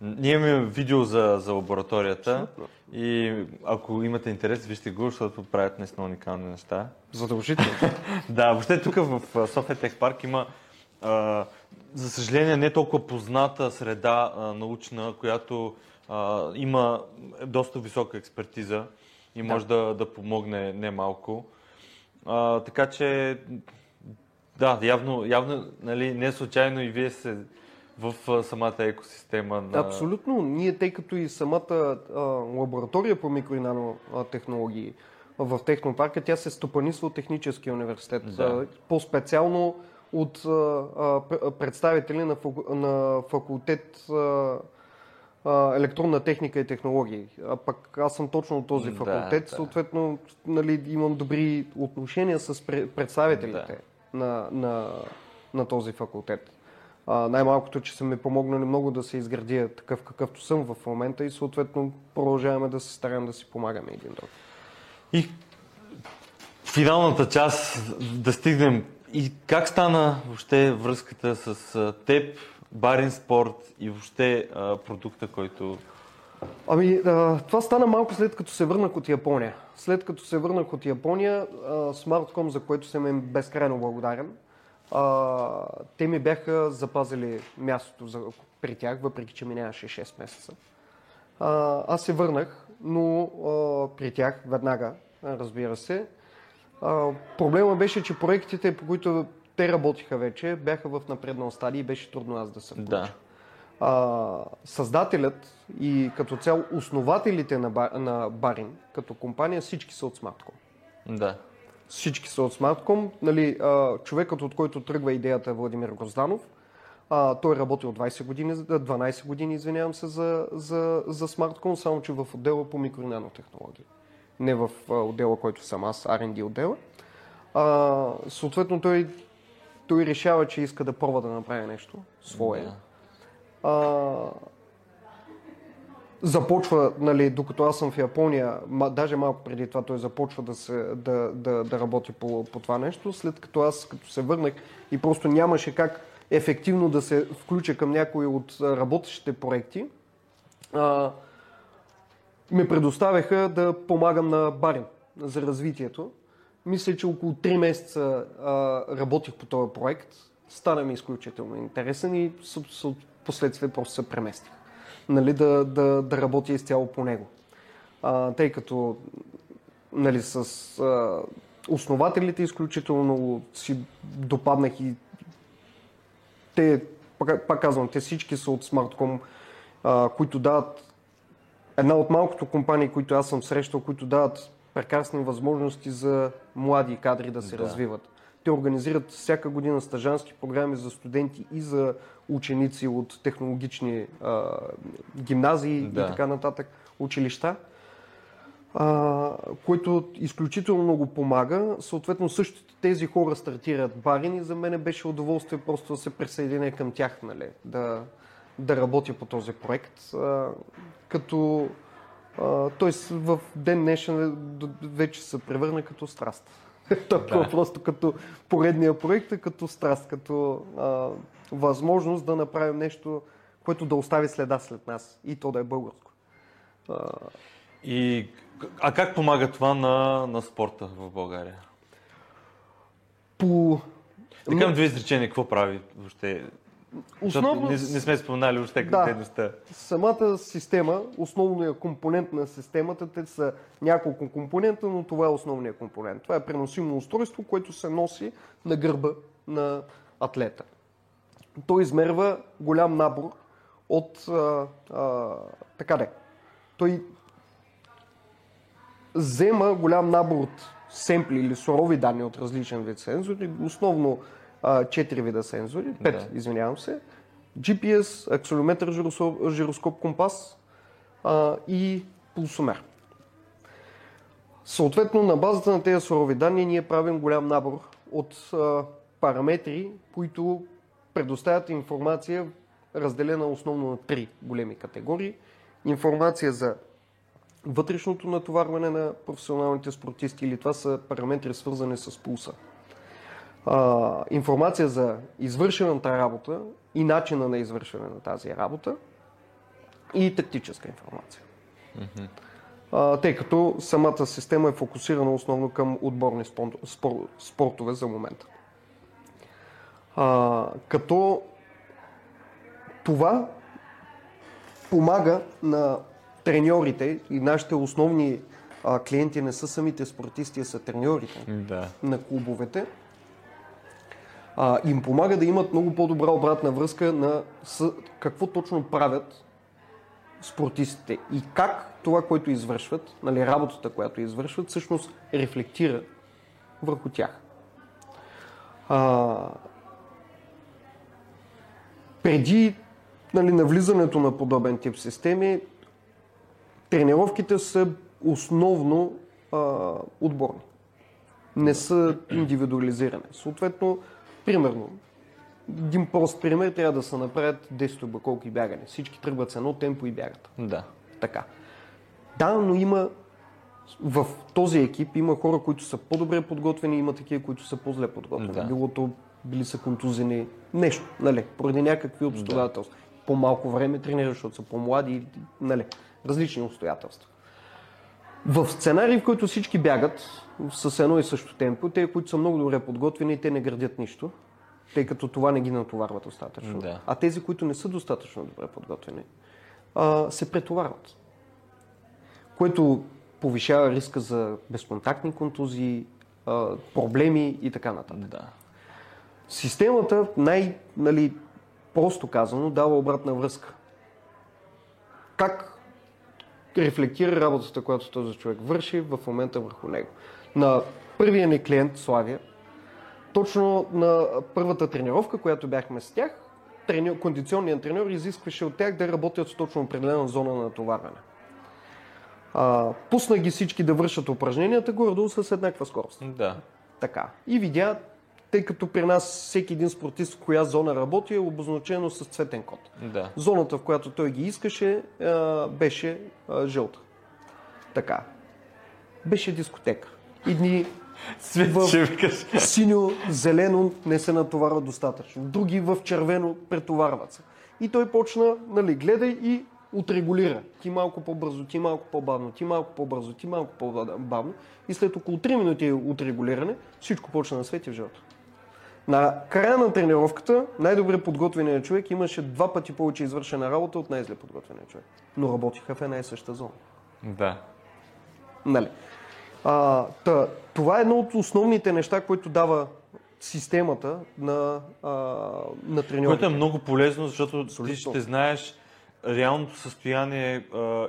Ние имаме видео за, за лабораторията Абсолютно. и ако имате интерес, вижте го, защото правят наистина уникални неща. Задължително. Да, въобще тук в София Тех Парк има, а, за съжаление, не толкова позната среда а, научна, която а, има доста висока експертиза и може да, да помогне немалко. А, така че, да, явно, явно нали, не случайно и вие сте в самата екосистема на... Абсолютно. Ние, тъй като и самата а, лаборатория по микро и нанотехнологии в Технопарка, тя се стопанисва от Техническия университет. Да. По-специално от а, а, пр- представители на, факу- на факултет а, а, електронна техника и технологии. А пък аз съм точно от този Да, факултет, да. съответно нали, имам добри отношения с пре- представителите на, на, на този факултет. Най-малкото, че са ми помогнали много да се изградя такъв какъвто съм в момента и съответно продължаваме да се стараем да си помагаме един друг. И финалната част да стигнем. И как стана въобще връзката с теб, Барин Спорт и въобще а, продукта, който... Ами, а, това стана малко след като се върнах от Япония. След като се върнах от Япония, а, Smartcom, за което съм им безкрайно благодарен, а, те ми бяха запазили мястото за, при тях, въпреки че минаваше 6 месеца. А, аз се върнах, но а, при тях веднага, разбира се. А, проблема беше, че проектите, по които те работиха вече, бяха в напреднал стадий и беше трудно аз да се включа. Да. А, създателят и като цяло основателите на, на Барин като компания всички са от Smartcom. Да. Всички са от Smartcom. Нали, а, човекът, от който тръгва идеята е Владимир Грозданов. А, той е работил 20 години, 12 години, извинявам се, за, за, за Smartcom, само че в отдела по микро и нанотехнологии. Не в а, отдела, който съм аз, R&D отдела. А, съответно, той, той решава, че иска да пробва да направи нещо свое. Да. А, започва, нали, докато аз съм в Япония, ма, даже малко преди това той започва да, се, да, да, да работи по, по това нещо, след като аз като се върнах и просто нямаше как ефективно да се включа към някои от работещите проекти, а, ме предоставяха да помагам на Барин за развитието. Мисля, че около 3 месеца а, работих по този проект. Стана ми изключително интересен и последствие просто се преместих. Нали, да, да, да работя изцяло по него. А, тъй като нали, с а, основателите изключително си допаднах и те, пак, пак казвам, те всички са от Smartcom, а, които дават една от малкото компании, които аз съм срещал, които дават прекрасни възможности за млади кадри да се Да. развиват. Те организират всяка година стажански програми за студенти и за ученици от технологични а, гимназии Да. и така нататък, училища, а, което изключително много помага. Съответно, същите тези хора стартират барин и за мен беше удоволствие просто да се присъединя към тях, нали? да, да работя по този проект. А, като с- в ден днешен е вече се превърна като страст. Толкова Да. просто като поредния проект, като страст, като а, възможност да направим нещо, което да остави следа след нас и то да е българско. А, И, а как помага това на, на спорта в България? по... Така две изречения, какво прави въобще? Основно, не, не сме споменали въобще Да. дейността. самата система, основният компонент на системата, те са няколко компонента, но това е основният компонент. Това е преносимо устройство, което се носи на гърба на атлета. той измерва голям набор от а, а, така де. Той взема голям набор от семпли или сурови данни от различен вид сензори, основно 4 вида сензори, 5, Да. извинявам се, GPS, акселометър, жироскоп, жироскоп компас а, и пулсомер. Съответно, на базата на тези сурови данни ние правим голям набор от а, параметри, които предоставят информация, разделена основно на три големи категории. Информация за вътрешното натоварване на професионалните спортисти или това са параметри свързани с пулса. А, информация за извършената работа и начина на извършване на тази работа и тактическа информация. А, тъй като самата система е фокусирана основно към отборни спон- спор, спортове за момента. А, като това помага на треньорите и нашите основни а, клиенти не са самите спортисти, а са треньорите Да. на клубовете, а, им помага да имат много по-добра обратна връзка на с, какво точно правят спортистите и как това, което извършват, нали, работата, която извършват, всъщност рефлектира върху тях. А, преди нали, навлизането на подобен тип системи, тренировките са основно а, отборни. Не са индивидуализирани. Съответно, примерно, един прост пример трябва да се направят 10 обиколки бягане. Всички тръгват с едно темпо и бягат. Да. Така. Да, но има в този екип има хора, които са по-добре подготвени, има такива, които са по-зле подготвени. Да. Било то били са контузени, нещо, нали, поради някакви обстоятелства. По-малко време тренираш, защото са по-млади, нали, различни обстоятелства. В сценарий, в който всички бягат с едно и също темпо, те, които са много добре подготвени, те не градят нищо, тъй като това не ги натоварва достатъчно. Да. А тези, които не са достатъчно добре подготвени, а, се претоварват. Което повишава риска за безконтактни контузии, а, проблеми и така нататък. Да. Системата, най, нали, просто казано, дава обратна връзка. Как рефлектира работата, която този човек върши в момента върху него. На първия ни клиент, Славия, точно на първата тренировка, която бяхме с тях, трени... кондиционният треньор изискваше от тях да работят с точно определена зона на натоварване. А, пусна ги всички да вършат упражненията, горе-долу с еднаква скорост. Да. Така. И видя, тъй като при нас всеки един спортист в коя зона работи е обозначено с цветен код. Да. Зоната, в която той ги искаше, а, беше а, жълта. Така. Беше дискотека. Едни Свет, В- ще викаш. синьо, зелено не се натоварва достатъчно. Други в червено претоварват се. И той почна, нали, гледай и отрегулира. Ти малко по-бързо, ти малко по-бавно, ти малко по-бързо, ти малко по-бавно. И след около 3 минути от регулиране, всичко почна да свети в жълто. На края на тренировката най-добре подготвеният човек имаше два пъти повече извършена работа от най-зле подготвения човек. Но работиха в една и съща зона. Да. Нали? А, та, това е едно от основните неща, които дава системата на, а, на треньорите. Което е много полезно, защото ти Абсолютно. ще знаеш реалното състояние, а,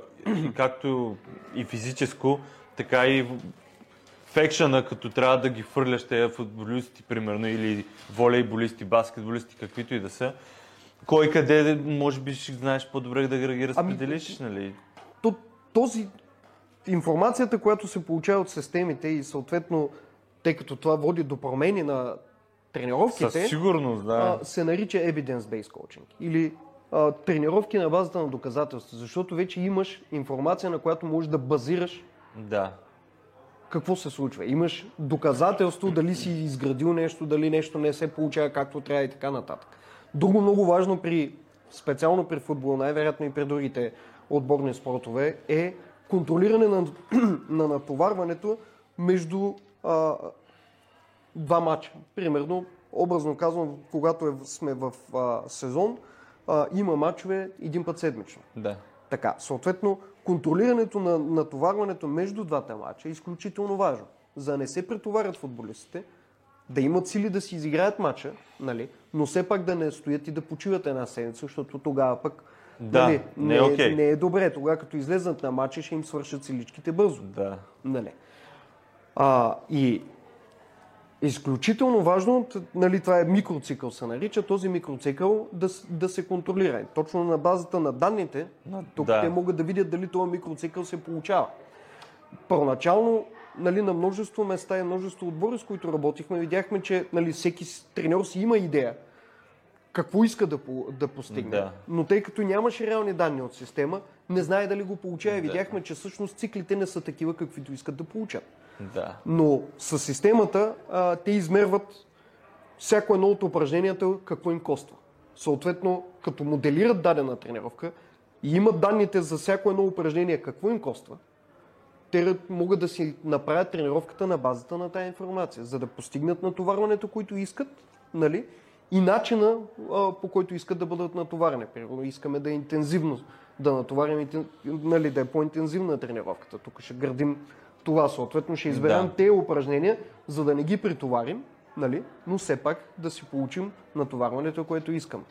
както и физическо, така и екшена, като трябва да ги фърляш тези футболисти, примерно, или волейболисти, баскетболисти, каквито и да са. Кой къде, може би ще знаеш по-добре да ги разпределиш, нали? То, този информацията, която се получава от системите и съответно, тъй като това води до промени на тренировките, Със сигурност, да. а, се нарича evidence-based coaching. Или а, тренировки на базата на доказателства, защото вече имаш информация, на която можеш да базираш Да. Какво се случва. Имаш доказателство дали си изградил нещо, дали нещо не се получава както трябва и така нататък. Друго много важно при, специално при футбол, най-вероятно и при другите отборни спортове, е контролиране на, на натоварването между а, два матча. Примерно, образно казвам, когато е, сме в а, сезон, а, има матчове един път седмично. Да. Така, съответно, контролирането на натоварването между двата матча е изключително важно. За да не се претоварят футболистите, да имат сили да си изиграят матча, нали? но все пак да не стоят и да почиват една седмица, защото тогава пък Да, нали, не е окей. не е добре. Тогава като излезнат на матча, ще им свършат силичките бързо. Да. Нали. А, и изключително важно, нали, това е микроцикъл се нарича, този микроцикъл да, да се контролира. Точно на базата на данните, тук да. те могат да видят дали този микроцикъл се получава. Първоначално нали, на множество места и множество отбори, с които работихме, видяхме, че нали, всеки треньор си има идея какво иска да, по- да постигне. Да. Но тъй като нямаше реални данни от система, не знае дали го получава. Да. видяхме, че всъщност циклите не са такива, каквито искат да получат. Да. Но с системата а, те измерват всяко едно от упражненията какво им коства. Съответно, като моделират дадена тренировка и имат данните за всяко едно упражнение какво им коства, те могат да си направят тренировката на базата на тази информация, за да постигнат натоварването, което искат, нали? и начина а, по който искат да бъдат натоварени. Примерно искаме да е интензивно, да натоварим, нали, да е по-интензивна тренировката. Тук ще градим това, съответно ще изберем Да. тези упражнения, за да не ги претоварим, нали? но все пак да си получим натоварването, което искам.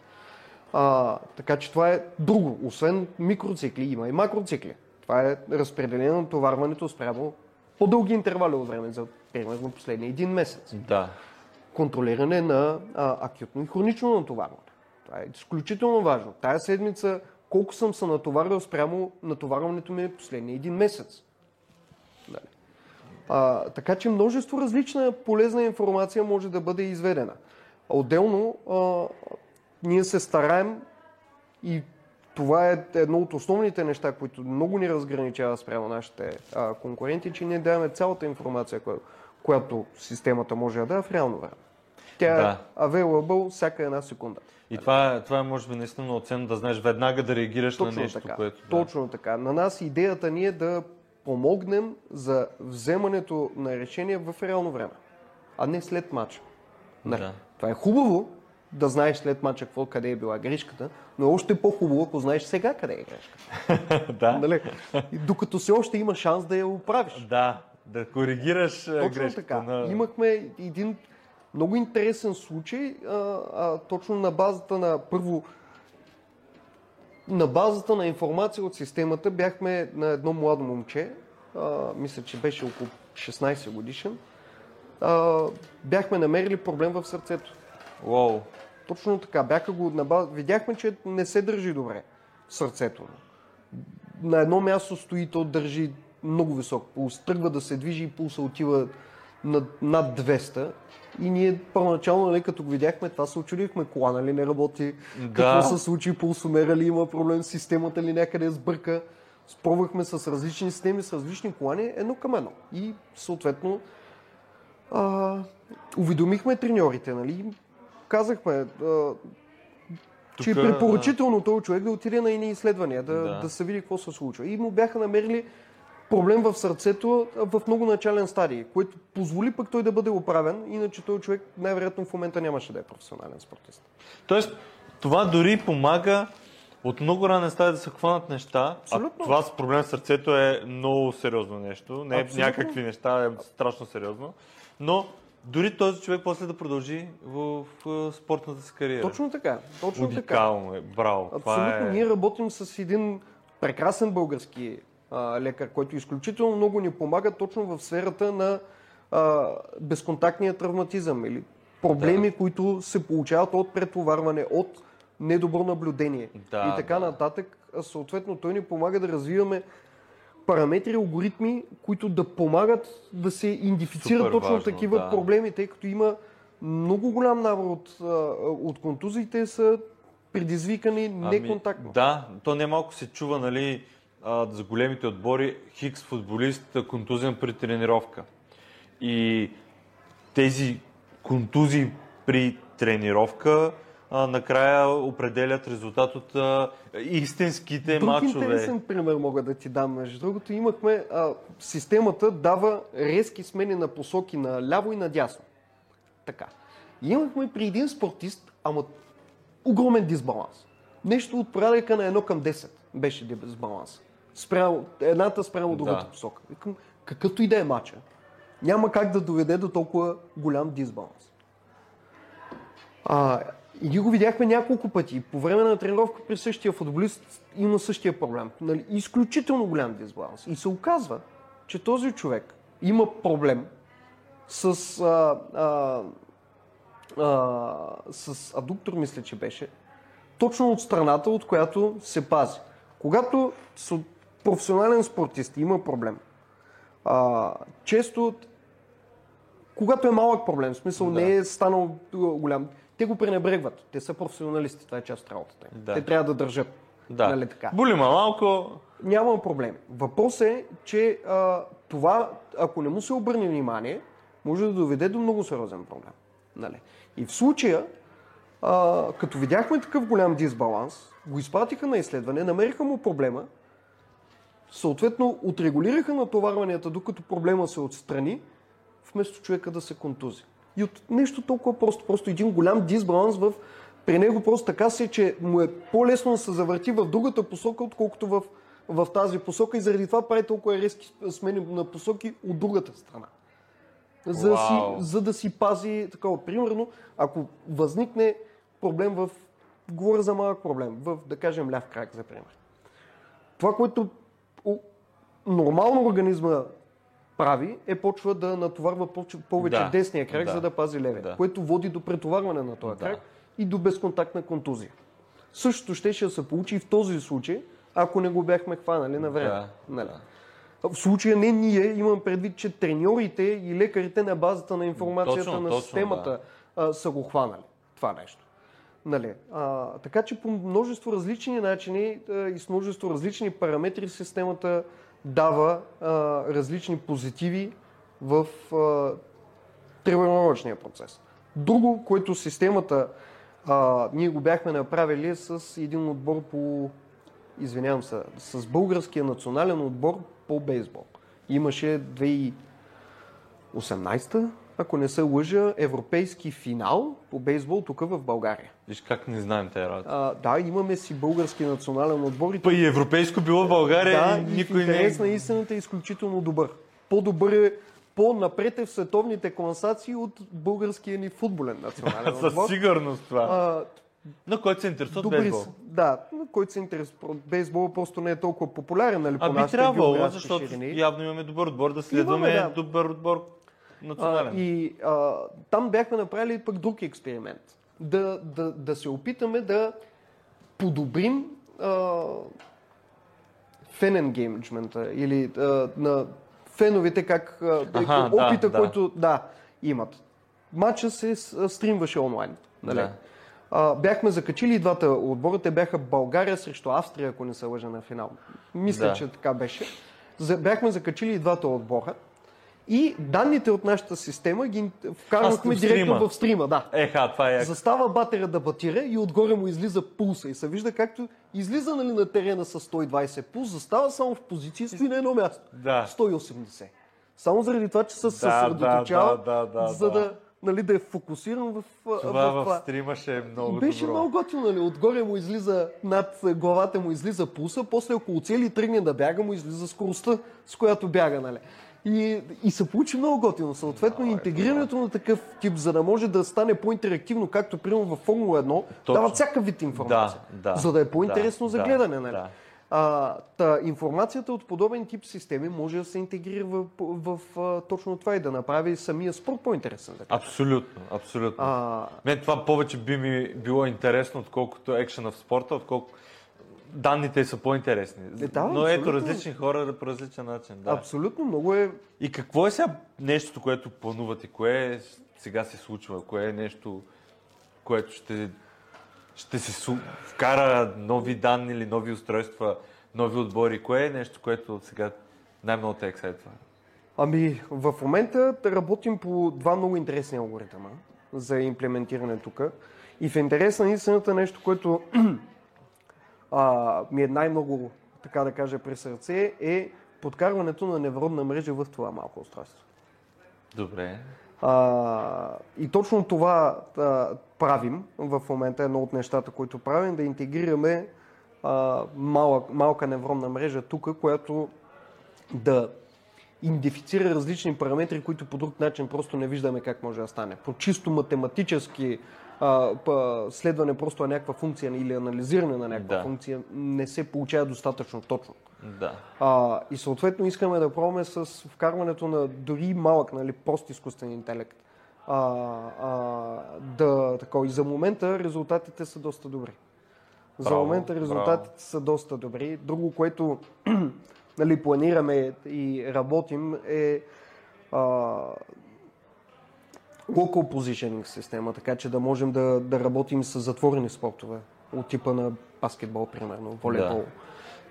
А, така че това е друго. Освен микроцикли, има и макроцикли. Това е разпределение на натоварването спрямо по-дълги интервали от време, за примерно последния един месец. Да. Контролиране на а, акютно и хронично натоварване. Това е изключително важно. Тая седмица колко съм се натоварил спрямо натоварването ми последния един месец. А, така че множество различна полезна информация може да бъде изведена. Отделно, а, ние се стараем и това е едно от основните неща, които много ни разграничава спрямо нашите а, конкуренти, че ние даваме цялата информация, която, която системата може да даде в реално време. Тя Да. е available всяка една секунда. И това е, това е, може би, наистина много ценно да знаеш веднага да реагираш на Точно нещо, така. което... Да. Точно така. На нас идеята ни е да помогнем за вземането на решение в реално време, а не след матча. Нали? Да. Това е хубаво да знаеш след матча какво, къде е била грешката, но е още по-хубаво, ако знаеш сега къде е грешката. да. нали? И докато все още има шанс да я оправиш. да. Да коригираш Точно грешката. така. На... Имахме един много интересен случай, а, а, точно на базата на първо на базата на информация от системата бяхме на едно младо момче, а, мисля, че беше около 16 годишен, а, бяхме намерили проблем в сърцето. Уоу. Точно така. Бяха го на база... Видяхме, че не се държи добре сърцето. му. На едно място стои, то държи много висок пулс. Тръгва да се движи и пулса отива над, над 200. И ние първоначално, нали, като го видяхме, това се очудихме. Кола, нали, не работи. Да. Какво се случи? Пулсомера ли има проблем? Системата ли някъде сбърка? Спробвахме с различни системи, с различни колани, едно към едно. И съответно а, уведомихме треньорите, нали? и Казахме, а, че е препоръчително този човек да отиде на едни изследвания, да, Да. да. се види какво се случва. И му бяха намерили проблем в сърцето в много начален стадий, което позволи пък той да бъде оправен, иначе този човек най-вероятно в момента нямаше да е професионален спортист. Тоест, това дори помага от много ранен стадий да се хванат неща. Абсолютно. А това с проблем с сърцето е много сериозно нещо. Не е Абсолютно. някакви неща, е страшно сериозно. Но дори този човек после да продължи в, в спортната си кариера. Точно така, точно така. Уникално е. Браво. Абсолютно. е... Ние работим с един прекрасен български а, лекар, който изключително много ни помага точно в сферата на а, безконтактния травматизъм или проблеми, които се получават от претоварване, от недобро наблюдение Да, и така да. нататък. Съответно, той ни помага да развиваме параметри, алгоритми, които да помагат да се идентифицират Супер точно важно, такива да. проблеми, тъй като има много голям набор от, от контузиите са предизвикани неконтактно. Да, то не малко се чува, нали, за големите отбори, хикс футболист, контузен при тренировка. И тези контузии при тренировка а, накрая определят резултат от а, истинските Друг матчове. интересен пример мога да ти дам. Между другото, имахме, а, системата дава резки смени на посоки на ляво и на дясно. Така. И имахме при един спортист, ама огромен дисбаланс. Нещо от порядъка на 1 към 10 беше дисбаланс. Спрямо, едната спрямо другата Да. посока. Викам, какъвто и да е матча. няма как да доведе до толкова голям дисбаланс. А, и ние го видяхме няколко пъти. По време на тренировка при същия футболист има същия проблем. Нали? Изключително голям дисбаланс. И се оказва, че този човек има проблем с, а, а, а, с адуктор, мисля, че беше, точно от страната, от която се пази. Когато професионален спортист има проблем, а, често, когато е малък проблем, в смисъл да. не е станал голям, те го пренебрегват. Те са професионалисти, това е част от работата. Да. Те трябва да държат. Да. Нали така? Боли малко. Няма проблем. Въпрос е, че а, това, ако не му се обърне внимание, може да доведе до много сериозен проблем. Нали? И в случая, а, като видяхме такъв голям дисбаланс, го изпратиха на изследване, намериха му проблема, съответно отрегулираха натоварванията, докато проблема се отстрани, вместо човека да се контузи. И от нещо толкова просто, просто един голям дисбаланс в при него просто така се, че му е по-лесно да се завърти в другата посока, отколкото в, в тази посока и заради това прави толкова резки смени на посоки от другата страна. За, да си, за да си пази такова. Примерно, ако възникне проблем в... Говоря за малък проблем, в, да кажем, ляв крак, за пример. Това, което нормално организма прави, е почва да натоварва повече да, десния крак, да, за да пази левия, да. което води до претоварване на този да. крак и до безконтактна контузия. Същото ще, ще се получи и в този случай, ако не го бяхме хванали на време. Да, нали? да. В случая не ние, имам предвид, че треньорите и лекарите на базата на информацията точно, на точно, системата да. а, са го хванали това нещо. Нали? А, така че по множество различни начини а, и с множество различни параметри системата дава а, различни позитиви в тренировъчния процес. Друго, което системата а, ние го бяхме направили с един отбор по, извинявам се, с българския национален отбор по бейсбол. Имаше 2018 ако не се лъжа, европейски финал по бейсбол тук в България. Виж как не знаем тези работа. да, имаме си български национален отбор. Па и европейско било в България да, и никой в интерес не... на истината е изключително добър. По-добър е по-напред е в световните класации от българския ни футболен национален отбор. Със сигурност това. А, на който се интересува от бейсбол. Да, на който се интересува от бейсбол, просто не е толкова популярен, нали, по а би трябвало, защото ширини. явно имаме добър отбор, да следваме имаме, да. добър отбор национален. А, и а, там бяхме направили пък друг експеримент. Да, да, да се опитаме да подобрим а, фен енгеймджмента или а, на феновете как Аха, опита, да, който да. да, имат. Матча се стримваше онлайн. Нали? Да. А, бяхме закачили и двата отбора. Те бяха България срещу Австрия, ако не се лъжа на финал. Мисля, да. че така беше. бяхме закачили и двата отбора. И данните от нашата система ги вкарвахме директно в стрима. Да. Еха, това е. Застава батера да батира и отгоре му излиза пулса. И се вижда както излиза нали, на терена с 120 пулс, застава само в позиция и стои на едно място. Да. 180. Само заради това, че се да, съсредоточава, да, да, да, за да, нали, да е фокусиран в това. В, в стрима ще е много Беше добро. много готино, нали? Отгоре му излиза, над главата му излиза пулса, после около цели тръгне да бяга, му излиза скоростта, с която бяга, нали? И, и се получи много готино. Съответно, да, интегрирането е, на такъв тип, за да може да стане по-интерактивно, както примерно във Формула 1, Точно. дават всяка вид информация. Да, да, за да е по-интересно да, за гледане. Нали? Да. А, та, информацията от подобен тип системи може да се интегрира в, в, в точно това и да направи самия спорт по-интересен. Да абсолютно, абсолютно. А... Мен това повече би ми било интересно, отколкото екшена в спорта, отколкото данните са по-интересни. Е, да, Но ето, различни хора по различен начин. Да. Абсолютно, много е... И какво е сега нещото, което планувате? Кое е сега се случва? Кое е нещо, което ще, ще се вкара нови данни или нови устройства, нови отбори? Кое е нещо, което сега най-много те ексайтва? Ами, в момента работим по два много интересни алгоритъма за имплементиране тук. И в интерес на истината нещо, което а, ми е най-много, така да кажа, при сърце, е подкарването на невронна мрежа в това малко устройство. Добре. А, и точно това а, правим в момента, едно от нещата, които правим, да интегрираме а, малък, малка невронна мрежа тук, която да идентифицира различни параметри, които по друг начин просто не виждаме как може да стане. По чисто математически а, па, следване просто на някаква функция или анализиране на някаква Да. функция не се получава достатъчно точно. Да. А, и съответно искаме да пробваме с вкарването на дори малък, нали, прост изкуствен интелект. А, а, да, такова. И за момента резултатите са доста добри. За Браво, момента резултатите са доста добри. Друго, което нали, планираме и работим е а, local positioning система, така че да можем да, да работим с затворени спортове от типа на баскетбол, примерно, волейбол.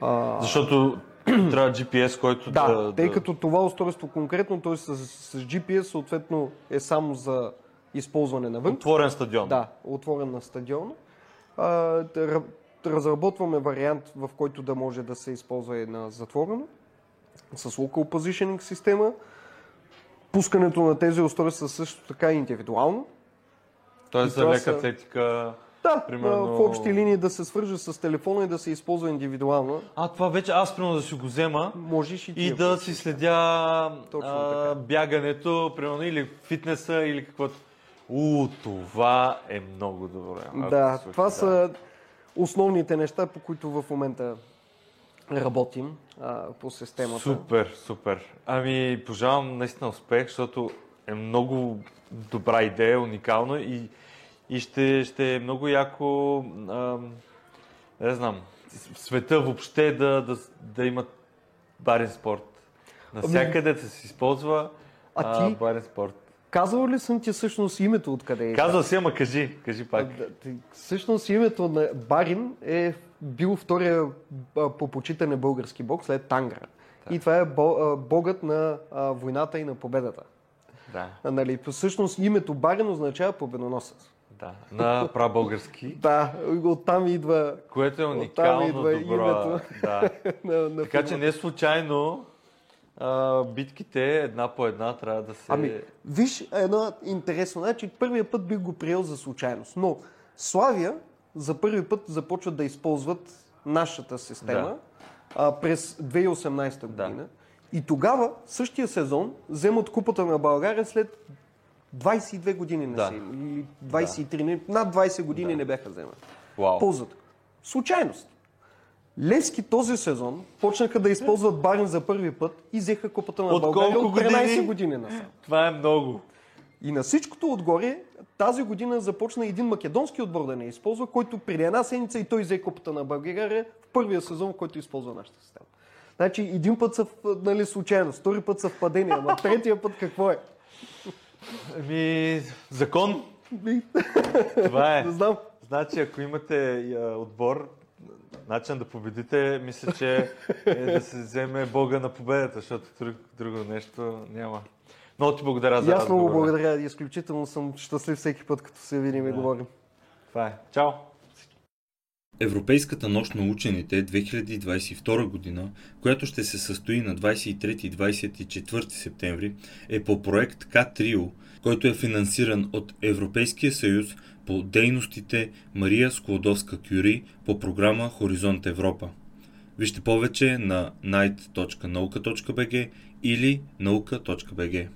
А, Защото трябва GPS, който да, да... тъй да... като това устройство конкретно, т.е. С, с GPS, съответно е само за използване навън. Отворен стадион. Да, отворен на стадион. А, да ра- разработваме вариант, в който да може да се използва и на затворено, с local positioning система. Пускането на тези устройства също така е индивидуално. Тоест за лека атлетика... Да, Примерно- в общи линии да се свържа с телефона и да се използва индивидуално. А, това вече аз примерно да си го взема Можеш и ти. и ако да си следя Точно а, бягането, примерно, или фитнеса, или каквото. У, това е много добре. Да, това да. са основните неща, по които в момента работим а, по системата. Супер, супер. Ами, пожелавам наистина успех, защото е много добра идея, уникално и, и ще, ще е много яко, ам, не знам, в света въобще да, да, да имат барен спорт. Навсякъде да се използва А ти? барен спорт. Казвал ли съм ти всъщност името откъде е? Казва си, ама кажи, кажи пак. Да, Всъщност името на Барин е бил втория по почитане български бог след Тангра. И това е богът на войната и на победата. Да, нали, всъщност името Барин означава победоносец. да. На прабългарски, Да, оттам идва което е уникално идва добро. името. Да. на, на Така че не случайно а, битките една по една трябва да се... Ами, виж едно интересно. Значи, първия път бих го приел за случайност. Но Славия за първи път започват да използват нашата система Да. а, през 2018 Да. година. И тогава, същия сезон, вземат купата на България след 22 години не Да. са. Или 23, не, над 20 години Да. не бяха вземат. Вау. Ползата. Случайност. Левски този сезон почнаха да използват Барин за първи път и взеха купата на От България от 13 години? години насам. Това е много. И на всичкото отгоре, тази година започна един македонски отбор да не използва, който преди една седмица и той взе купата на България в първия сезон, в който използва нашата система. Значи един път са нали, случайно, втори път съвпадение, ама третия път какво е? Ами, закон. Това е. Не знам. Значи, ако имате а, отбор, начин да победите, мисля, че е да се вземе Бога на победата, защото друг, друго нещо няма. Много ти благодаря за И аз много благодаря. Изключително съм щастлив всеки път, като се видим и Да. говорим. Това е. Чао! Европейската нощ на учените 2022 година, която ще се състои на 23 и 24 септември, е по проект К-Трио, който е финансиран от Европейския съюз по дейностите Мария Склодовска-Кюри по програма Хоризонт Европа. Вижте повече на night.nauka.bg или nauka.bg.